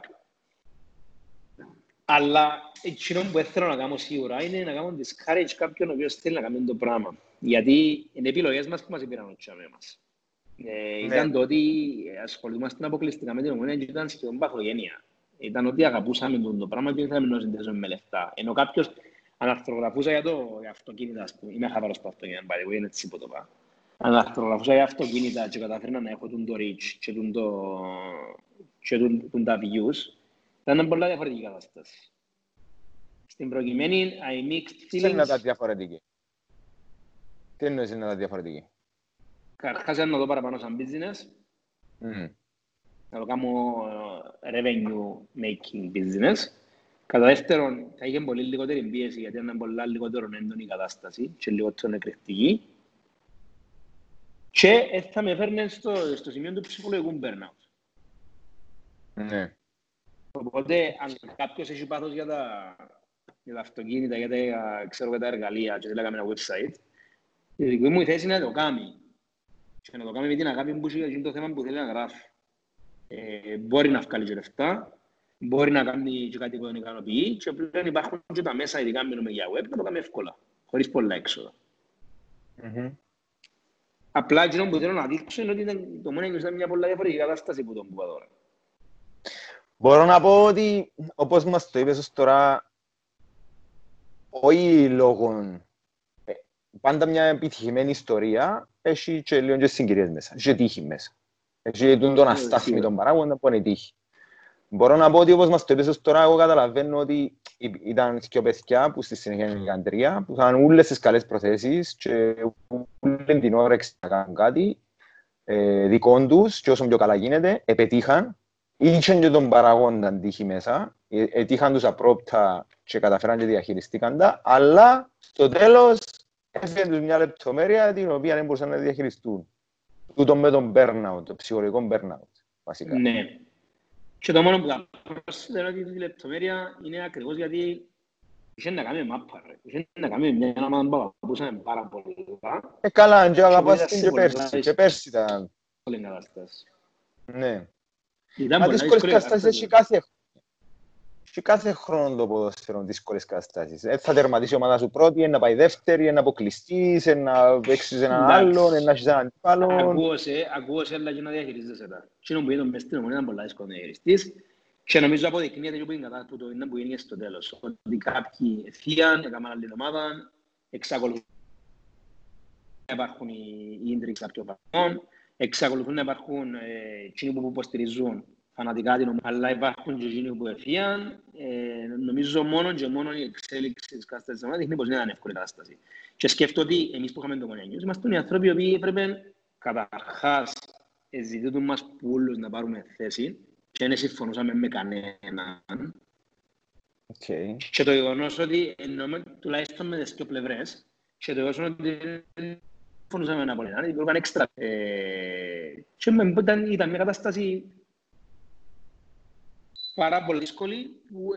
Speaker 1: Αλλά εκείνο που θέλω να κάνω σίγουρα είναι να κάνω discourage κάποιον ο οποίος θέλει να κάνει το πράγμα. Γιατί είναι επιλογές μας που μας πήραν ο τσάμε μας. Ε,
Speaker 2: Ναι.
Speaker 1: ήταν το ότι ασχολούμαστε αποκλειστικά με την ομονία και ήταν σχεδόν παθογένεια. Ήταν ότι αγαπούσαμε το, το πράγμα και δεν θέλαμε να το συνδέσουμε με λεφτά. Ενώ κάποιος αναρθρογραφούσα για το για αυτοκίνητα, ας πούμε. Είμαι χαβαρός στο αυτοκίνητα, by the way, είναι έτσι που το πάω. Αναρθρογραφούσα για αυτοκίνητα και καταφέρνα να έχω τον το reach και τον το, και τον, τον τα views. Ήταν πολλά διαφορετική κατάσταση. Στην προκειμένη, I mixed
Speaker 2: Τι είναι να τα
Speaker 1: feelings.
Speaker 2: διαφορετική; Τι εννοείς είναι να τα διαφορετική;
Speaker 1: Καρχάς να το παραπάνω σαν business,
Speaker 2: Μμμ.
Speaker 1: να το κάνω ε, revenue making business. Κατά δεύτερον, θα είχε πολύ λιγότερη πίεση γιατί ήταν πολλά λιγότερο έντονη η κατάσταση και λιγότερο εκρηκτική. Και ε, θα με φέρνει στο, στο σημείο του ψυχολογικού burnout.
Speaker 2: Ναι.
Speaker 1: Οπότε, αν κάποιος έχει πάθος για τα, για τα αυτοκίνητα, για τα, ξέρω, για τα εργαλεία και θέλει να κάνει ένα website, η δική μου η θέση είναι να το κάνει. Και να το κάνει με την αγάπη που έχει για εκείνο το θέμα που θέλει να γράφει. Ε, μπορεί να βγάλει και λεφτά, μπορεί να κάνει και κάτι που τον ικανοποιεί και πλέον υπάρχουν και τα μέσα, ειδικά μιλούμε για web, να το κάνει εύκολα. χωρίς πολλά έξοδα.
Speaker 2: Μμμ.
Speaker 1: Απλά εκείνο που θέλω να δείξω είναι ότι ήταν- το μόνο ήταν μια πολλά διαφορετική κατάσταση που τον που είπα τώρα.
Speaker 2: Μπορώ να πω ότι, όπως μας το είπες ως τώρα, όχι λόγω... ε, Πάντα μια επιτυχημένη ιστορία έχει και λίγο και συγκυρίες μέσα, έχει και τύχη μέσα. Έχει τον τον
Speaker 1: Ε,
Speaker 2: αστάθμη
Speaker 1: σίγουρα.
Speaker 2: τον παράγοντα που είναι η τύχη. Μπορώ να πω ότι όπως μας το είπες ως τώρα, εγώ καταλαβαίνω ότι υ- ήταν δύο παιδιά που στη συνέχεια έγιναν τρία, που είχαν όλες τις καλές προθέσεις και όλη την όρεξη να κάνουν κάτι ε, δικών τους και όσο πιο καλά γίνεται, επετύχαν Είχαν και τον παραγόντα τύχη μέσα, ε, ετύχαν τους απρόπτα και καταφέραν και διαχειριστήκαν τα, αλλά στο τέλος έφυγε τους μια λεπτομέρεια την οποία δεν μπορούσαν να διαχειριστούν. Τούτο με τον burnout, το ψυχολογικό burnout, βασικά.
Speaker 1: Ναι. Και το μόνο που θα προσθέσω είναι ότι η λεπτομέρεια είναι ακριβώς γιατί είχε να κάνει με μάπα, ρε. Είχε να κάνει με μια ομάδα που αγαπούσαμε πάρα πολύ.
Speaker 2: Ε, καλά, και αγαπάς
Speaker 1: ήταν
Speaker 2: την
Speaker 1: σε
Speaker 2: και
Speaker 1: πολλά
Speaker 2: πέρσι. Και
Speaker 1: δύσκολη-
Speaker 2: πέρσι ήταν,
Speaker 1: Πολύ κατάσταση.
Speaker 2: ναι.
Speaker 1: Ήταν
Speaker 2: Μα
Speaker 1: πολλά
Speaker 2: δύσκολες
Speaker 1: δύσκολη
Speaker 2: καταστάσεις έχει
Speaker 1: κατάσταση.
Speaker 2: κάθε και κάθε χρόνο το ποδόσφαιρο δύσκολες καταστάσεις. Ε, θα τερματίσει η ομάδα σου πρώτη, ε, να πάει δεύτερη, ε, να αποκλειστείς, ε, να παίξεις έναν
Speaker 1: Εντάξει.
Speaker 2: άλλον, ε, να έχεις έναν αντίπαλο.
Speaker 1: Ακούω σε, ακούω σε, αλλά και να διαχειρίζεσαι τα. Και που είδαμε μες στην ομονία ήταν πολλά δύσκολο να διαχειριστείς. Και νομίζω αποδεικνύεται και που είναι κατά που το είναι που είναι στο τέλος. Ότι κάποιοι ευθείαν, έκαναν άλλη ομάδα, εξακολουθούν να υπάρχουν οι, οι ίντριξ κάποιων βαθμών, εξακολουθούν να υπάρχουν ε, εκείνοι που υποστηρίζουν φανατικά την ομάδα, αλλά υπάρχουν και εκείνοι που ευθείαν. Ε, νομίζω μόνο και μόνο η εξέλιξη της κατάστασης της ομάδας δείχνει πως είναι ένα εύκολη κατάσταση. Και σκέφτομαι ότι εμείς που είχαμε το Omonoia News είμαστε οι άνθρωποι οι οποίοι έπρεπε καταρχάς ε, ζητούν μας που όλους να πάρουμε θέση και δεν συμφωνούσαμε με κανέναν.
Speaker 2: Οκ.
Speaker 1: Και το γεγονός ότι εννοούμε τουλάχιστον με τις δύο πλευρές και το γεγονός ότι δεν συμφωνούσαμε με κανέναν, γιατί υπήρχαν έξτρα. Ε, και με- ήταν, ήταν μια κατάσταση πάρα πολύ δύσκολη που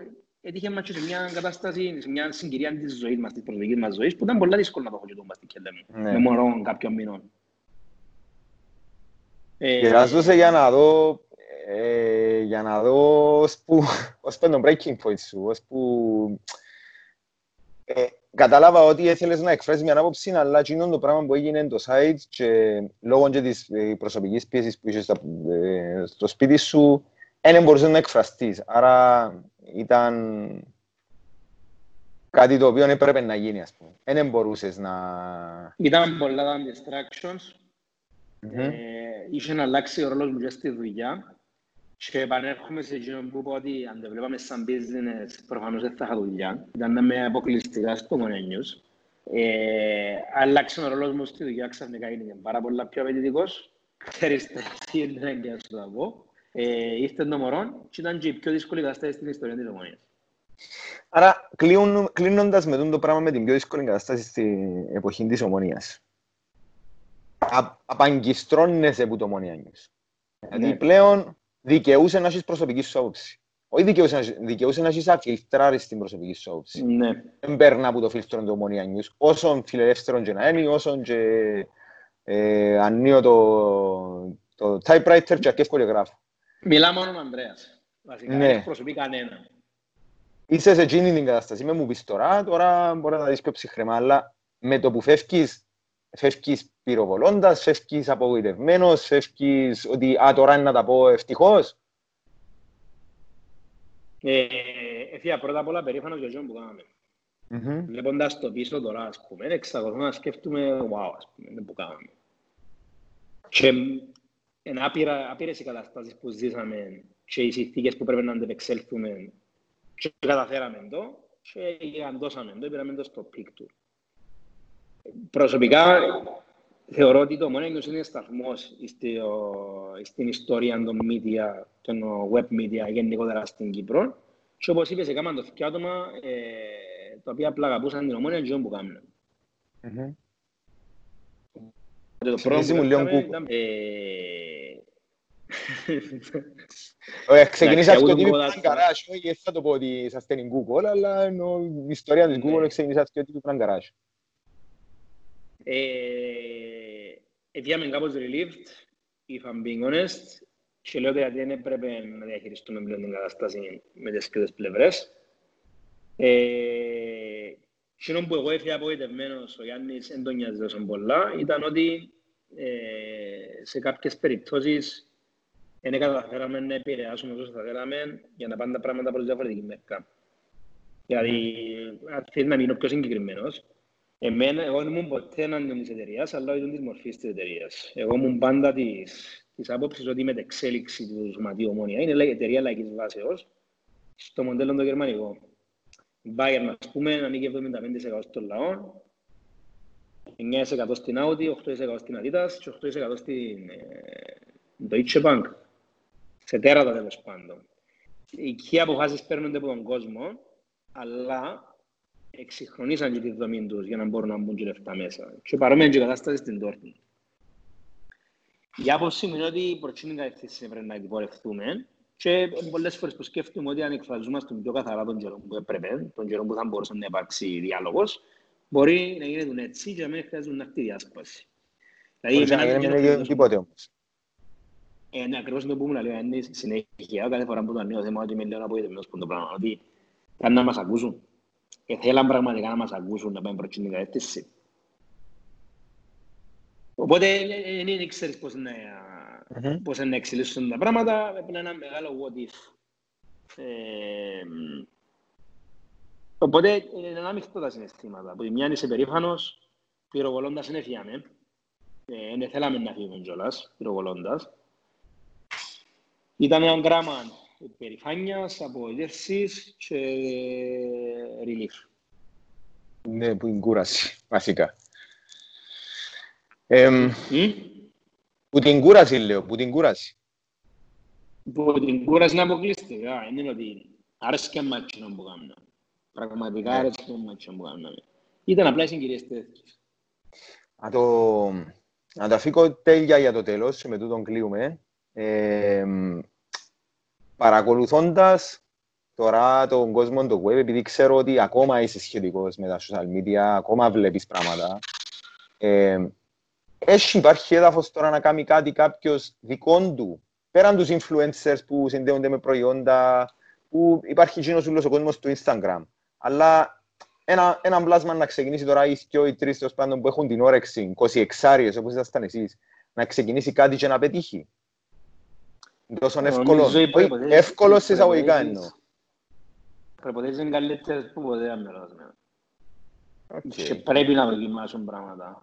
Speaker 1: έτυχε μας και σε μια κατάσταση, σε μια συγκυρία της ζωής μας, της προσωπικής μας ζωής, που ήταν πολύ δύσκολο να το χωριτούμε στην κελέ μου,
Speaker 2: Ναι.
Speaker 1: με μωρό κάποιων μηνών. Ε,
Speaker 2: Γελάζουσε για να δω, ε, για να δω ως που, ως που είναι το breaking point σου, ως που ε, κατάλαβα ότι ήθελες να εκφράσεις μια άποψη, αλλά εκείνο το πράγμα που έγινε το site και λόγω και της ε, προσωπικής πίεσης που είχες στα- ε, στο σπίτι σου, δεν μπορούσες να εκφραστείς. Άρα ήταν κάτι το οποίο έπρεπε να γίνει, ας πούμε. Δεν μπορούσες να...
Speaker 1: Ήταν πολλά τα distractions.
Speaker 2: Μμμ.
Speaker 1: Ε, είχε να αλλάξει ο ρόλος μου και στη δουλειά. Και επανέρχομαι σε εκείνο που είπα ότι αν το βλέπαμε σαν business, προφανώς δεν θα είχα δουλειά. Ήταν να είμαι αποκλειστικά στο Μονένιους. Ε, άλλαξε ο ρόλος μου στη δουλειά, ξαφνικά έγινε πάρα πολλά πιο απαιτητικός. Ξέρεις τι είναι και να σου το πω. Ε, ήρθε το μωρό και ήταν και η πιο δύσκολη κατάσταση στην ιστορία της Ομόνιας.
Speaker 2: Άρα, κλείνουν- κλείνοντας με τούτο το πράγμα με την πιο δύσκολη κατάσταση στην εποχή της ομονίας. Α, απαγκιστρώνεσαι από το Ομονία News. Δηλαδή
Speaker 1: Ναι.
Speaker 2: πλέον δικαιούσε να έχεις προσωπική σου άποψη. Όχι δικαιούσε να, έχεις- δικαιούσε να έχεις αφιλτράρεις την προσωπική σου άποψη.
Speaker 1: Ναι.
Speaker 2: Δεν παίρνα από το φίλτρο του Ομονία News. Όσον φιλελεύθερο και να είναι, όσον και ε, ανοίγω το, το typewriter και αρκεύω και γράφω.
Speaker 1: Μιλά μόνο ο Ανδρέας. Βασικά,
Speaker 2: Ναι.
Speaker 1: δεν εκπροσωπεί κανένα.
Speaker 2: είσαι σε εκείνη την κατάσταση. Με μου πεις τώρα, τώρα μπορεί να τα δεις πιο ψυχρεμά, αλλά με το που φεύγεις, φεύγεις πυροβολώντας, φεύγεις απογοητευμένος, φεύγεις ότι «Α, τώρα είναι να τα πω ευτυχώς».
Speaker 1: Ε, Εφία, πρώτα απ' όλα περήφανος για εκείνο που κάναμε.
Speaker 2: Μμμ.
Speaker 1: Βλέποντας το πίσω τώρα, ας πούμε, εξακολουθούμε να σκέφτομαι, wow, ας πούμε, δε που κάναμε. Και είναι άπειρα, άπειρες οι καταστάσεις που ζήσαμε και οι συνθήκες που πρέπει να αντεπεξέλθουμε και καταφέραμε το και γιγαντώσαμε το, πήραμε το στο peak του. Προσωπικά θεωρώ ότι το Omonoia News είναι σταθμός στη- ο- στην ιστορία των media, των web media γενικότερα στην Κύπρο και όπως είπες, έκαναν το δύο άτομα ε, τα οποία απλά αγαπούσαν την ομόνια και που κάνουν.
Speaker 2: Μμμ.
Speaker 1: Το
Speaker 2: Θυμίζει μου λίγο
Speaker 1: κάναμε
Speaker 2: Google.
Speaker 1: ήταν, ε,
Speaker 2: Ωραία, ξεκινήσατε
Speaker 1: εγώ
Speaker 2: το
Speaker 1: τον
Speaker 2: τύπο
Speaker 1: ποδάσφαιρο.
Speaker 2: Γκαράζ, όχι δεν θα το πω ότι είσαστε στην Google, αλλά εννοώ η ιστορία της
Speaker 1: Ναι.
Speaker 2: Google ξεκινήσατε το τύπο Γκαράζ.
Speaker 1: ε, Εφιάμε κάπως relieved, if I'm being honest, και λέω ότι γιατί δεν έπρεπε να διαχειριστούμε πλέον την κατάσταση με τις δύο πλευρές. Ε, Εκείνο που εγώ έφυγα απογοητευμένος, ο Γιάννης δεν τον νοιάζει τόσο πολλά, ήταν ότι ε, σε κάποιες περιπτώσεις δεν καταφέραμε να επηρεάσουμε όσο θα θέλαμε για να πάνε τα πράγματα προς διαφορετική μερικά. Δηλαδή, αν θέλεις να μείνω πιο συγκεκριμένος, εμένα, εγώ δεν ήμουν ποτέ εναντίον της εταιρείας, αλλά ήταν της μορφής της εταιρείας. Εγώ ήμουν πάντα της, της άποψης ότι η μετεξέλιξη του σωματείου ομόνια είναι η εταιρεία λαϊκής βάσεως στο μοντέλο το γερμανικό. Η Bayern, ας πούμε, ανήκει 75% στον λαό, 9% στην Audi, 8% στην Adidas και 8% στην ε, Deutsche Bank. Σε τέρατα τέλος πάντων. Οι αποφάσεις παίρνονται από τον κόσμο, αλλά εξυγχρονίσαν και τη δομή τους για να μπορούν να μπουν και λεφτά μέσα. Και παρόμοια και η κατάσταση στην Dortmund. Η άποψη μου είναι ότι προς την κατεύθυνση πρέπει να αντιπορευτούμε και πολλές φορές που σκέφτομαι ότι αν εκφραζόμαστε πιο καθαρά τον καιρό που έπρεπε, τον καιρό που θα μπορούσε να υπάρξει διάλογος, μπορεί να γίνεται έτσι και να μην χρειάζεται να έρθει διάσπαση.
Speaker 2: Δηλαδή, να γίνει τίποτε όμως.
Speaker 1: Ε, ναι, ακριβώς το που μου λέει, είναι συνέχεια, κάθε φορά που το ανοίγω θέμα ότι με λέω να αποειδεμένος που το πράγμα, ότι πρέπει να μας ακούσουν. Και θέλαν πραγματικά να μας ακούσουν να πάμε προς την κατεύθυνση. Οπότε δεν ξέρεις πώς να, mm-hmm. πώς να εξελίσσουν τα πράγματα, πρέπει να είναι ένα μεγάλο what if. Ε, οπότε είναι ένα μειχτό τα συναισθήματα. Από τη μια είσαι περήφανος, πυροβολώντας είναι φιάμε. Ε, δεν θέλαμε να φύγουμε κιόλας, πυροβολώντας. Ήταν ένα γράμμα περηφάνειας, απογοητεύσης και relief.
Speaker 2: Ναι, που είναι κούραση, βασικά. Ε, που την κούραση, λέω, που την κούραση.
Speaker 1: Που την κούραση να αποκλειστεί, δεν είναι ότι άρεσε μας τζείνα που κάνουμε. Πραγματικά ναι. άρεσε μας τζείνα που κάνουμε. Ήταν απλά οι συγκυρίες τέτοιες.
Speaker 2: Να το, να το αφήκω τέλεια για το τέλος, με τούτον κλείουμε. Ε, παρακολουθώντας τώρα τον κόσμο το web, επειδή ξέρω ότι ακόμα είσαι σχετικός με τα social media, ακόμα βλέπεις πράγματα, ε, έχει υπάρχει έδαφος τώρα να κάνει κάτι κάποιος δικό του, πέραν τους influencers που συνδέονται με προϊόντα, που υπάρχει γίνος ούλος ο κόσμος του Instagram. Αλλά ένα, ένα πλάσμα να ξεκινήσει τώρα οι δυο ή τρεις τέλος πάντων που έχουν την όρεξη, 26 άριες όπως ήσασταν εσείς, να ξεκινήσει κάτι και να πετύχει. Τόσο εύκολο. Εύκολο σε εισαγωγικά εννοώ.
Speaker 1: Προποτές είναι καλύτερες που ποτέ αμερώσουμε. Και πρέπει να δοκιμάσουν πράγματα.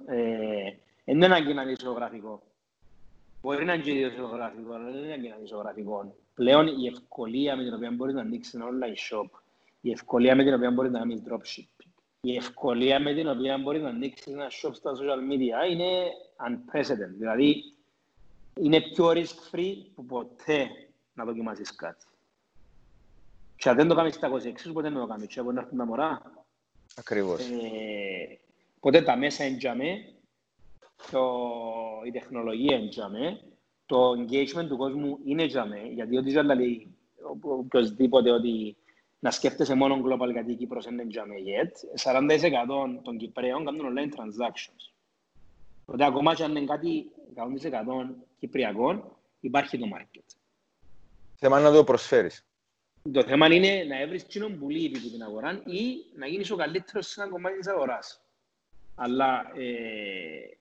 Speaker 1: Δεν είναι ανάγκη να είναι ισογραφικό. Μπορεί να είναι ισογραφικό, αλλά δεν είναι ανάγκη να είναι ισογραφικό. Πλέον η ευκολία με την οποία μπορεί να ανοίξει ένα online shop, η ευκολία με την οποία μπορεί να κάνει dropshipping, η ευκολία με την οποία μπορεί να ανοίξει ένα shop στα social media είναι unprecedented. Δηλαδή, είναι πιο risk-free που ποτέ να δοκιμάσεις κάτι. Και αν δεν το κάνεις στα 26, ποτέ δεν το κάνεις. Και μπορεί να έρθουν τα μωρά.
Speaker 2: Ακριβώς. Ε,
Speaker 1: ποτέ τα μέσα εντιαμέ, το, η τεχνολογία εντιαμέ, το engagement του κόσμου είναι εντιαμέ, γιατί ό,τι δεν λέει οποιοςδήποτε ότι να σκέφτεσαι μόνο global γιατί η Κύπρος είναι εντιαμέ yet, 40% των Κυπρέων κάνουν online transactions. Οπότε ακόμα και αν είναι κάτι 100% Κυπριακών, υπάρχει το market.
Speaker 2: Θέμα να το προσφέρεις.
Speaker 1: Το θέμα είναι να βρεις κοινό που λείπει από την αγορά ή να γίνεις ο καλύτερος σε ένα κομμάτι της αγοράς. Αλλά ε,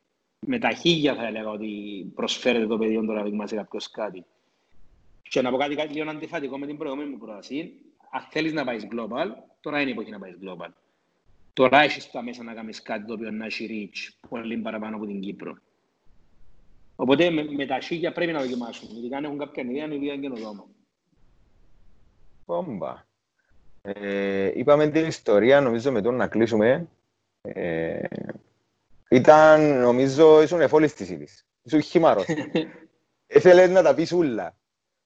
Speaker 1: με τα χίλια θα έλεγα ότι προσφέρεται το πεδίο τώρα να σε κάποιος κάτι. Και να πω κάτι, κάτι λίγο αντιφατικό με την προηγούμενη μου πρόταση. Αν θέλεις να πάεις global, τώρα είναι η εποχή να πάεις global. Τώρα έχεις τα μέσα να κάνεις κάτι το οποίο να έχει reach πολύ παραπάνω από την Κύπρο. Οπότε με, με τα χίλια πρέπει να δοκιμάσουν. Ειδικά αν έχουν κάποια ιδέα, είναι ιδέα καινοτόμα.
Speaker 2: Πόμπα. Ε, είπαμε την ιστορία, νομίζω με τον να κλείσουμε. Ε, ήταν, νομίζω, ήσουν εφόλης της ύλης. Ήσουν χήμαρος. Έθελες να τα πεις ούλα.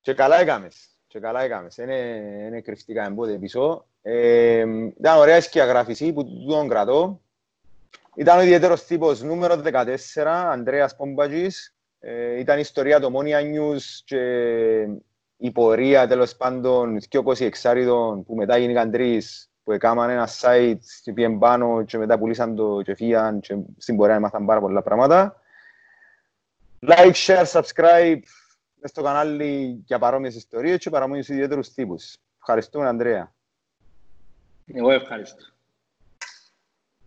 Speaker 2: Και καλά έκαμες. Και καλά έκαμες. Είναι, είναι κρυφτικά εμπόδια πίσω. Ε, ήταν ωραία σκιαγράφηση που τον κρατώ. Ήταν ο ιδιαίτερος τύπος νούμερο 14, Ανδρέας Πόμπατζης. Ε, ήταν η ιστορία του Μόνια News και η πορεία τέλος πάντων και 26 εξάριδων που μετά γίνηκαν τρεις που έκαναν ένα site και πήγαν πάνω και μετά πουλήσαν το και φύγαν και στην πορεία έμαθαν πάρα πολλά πράγματα. Like, share, subscribe στο κανάλι για παρόμοιες ιστορίες και παραμονείς ιδιαίτερους τύπους. Ευχαριστούμε, Ανδρέα.
Speaker 1: Εγώ ευχαριστώ.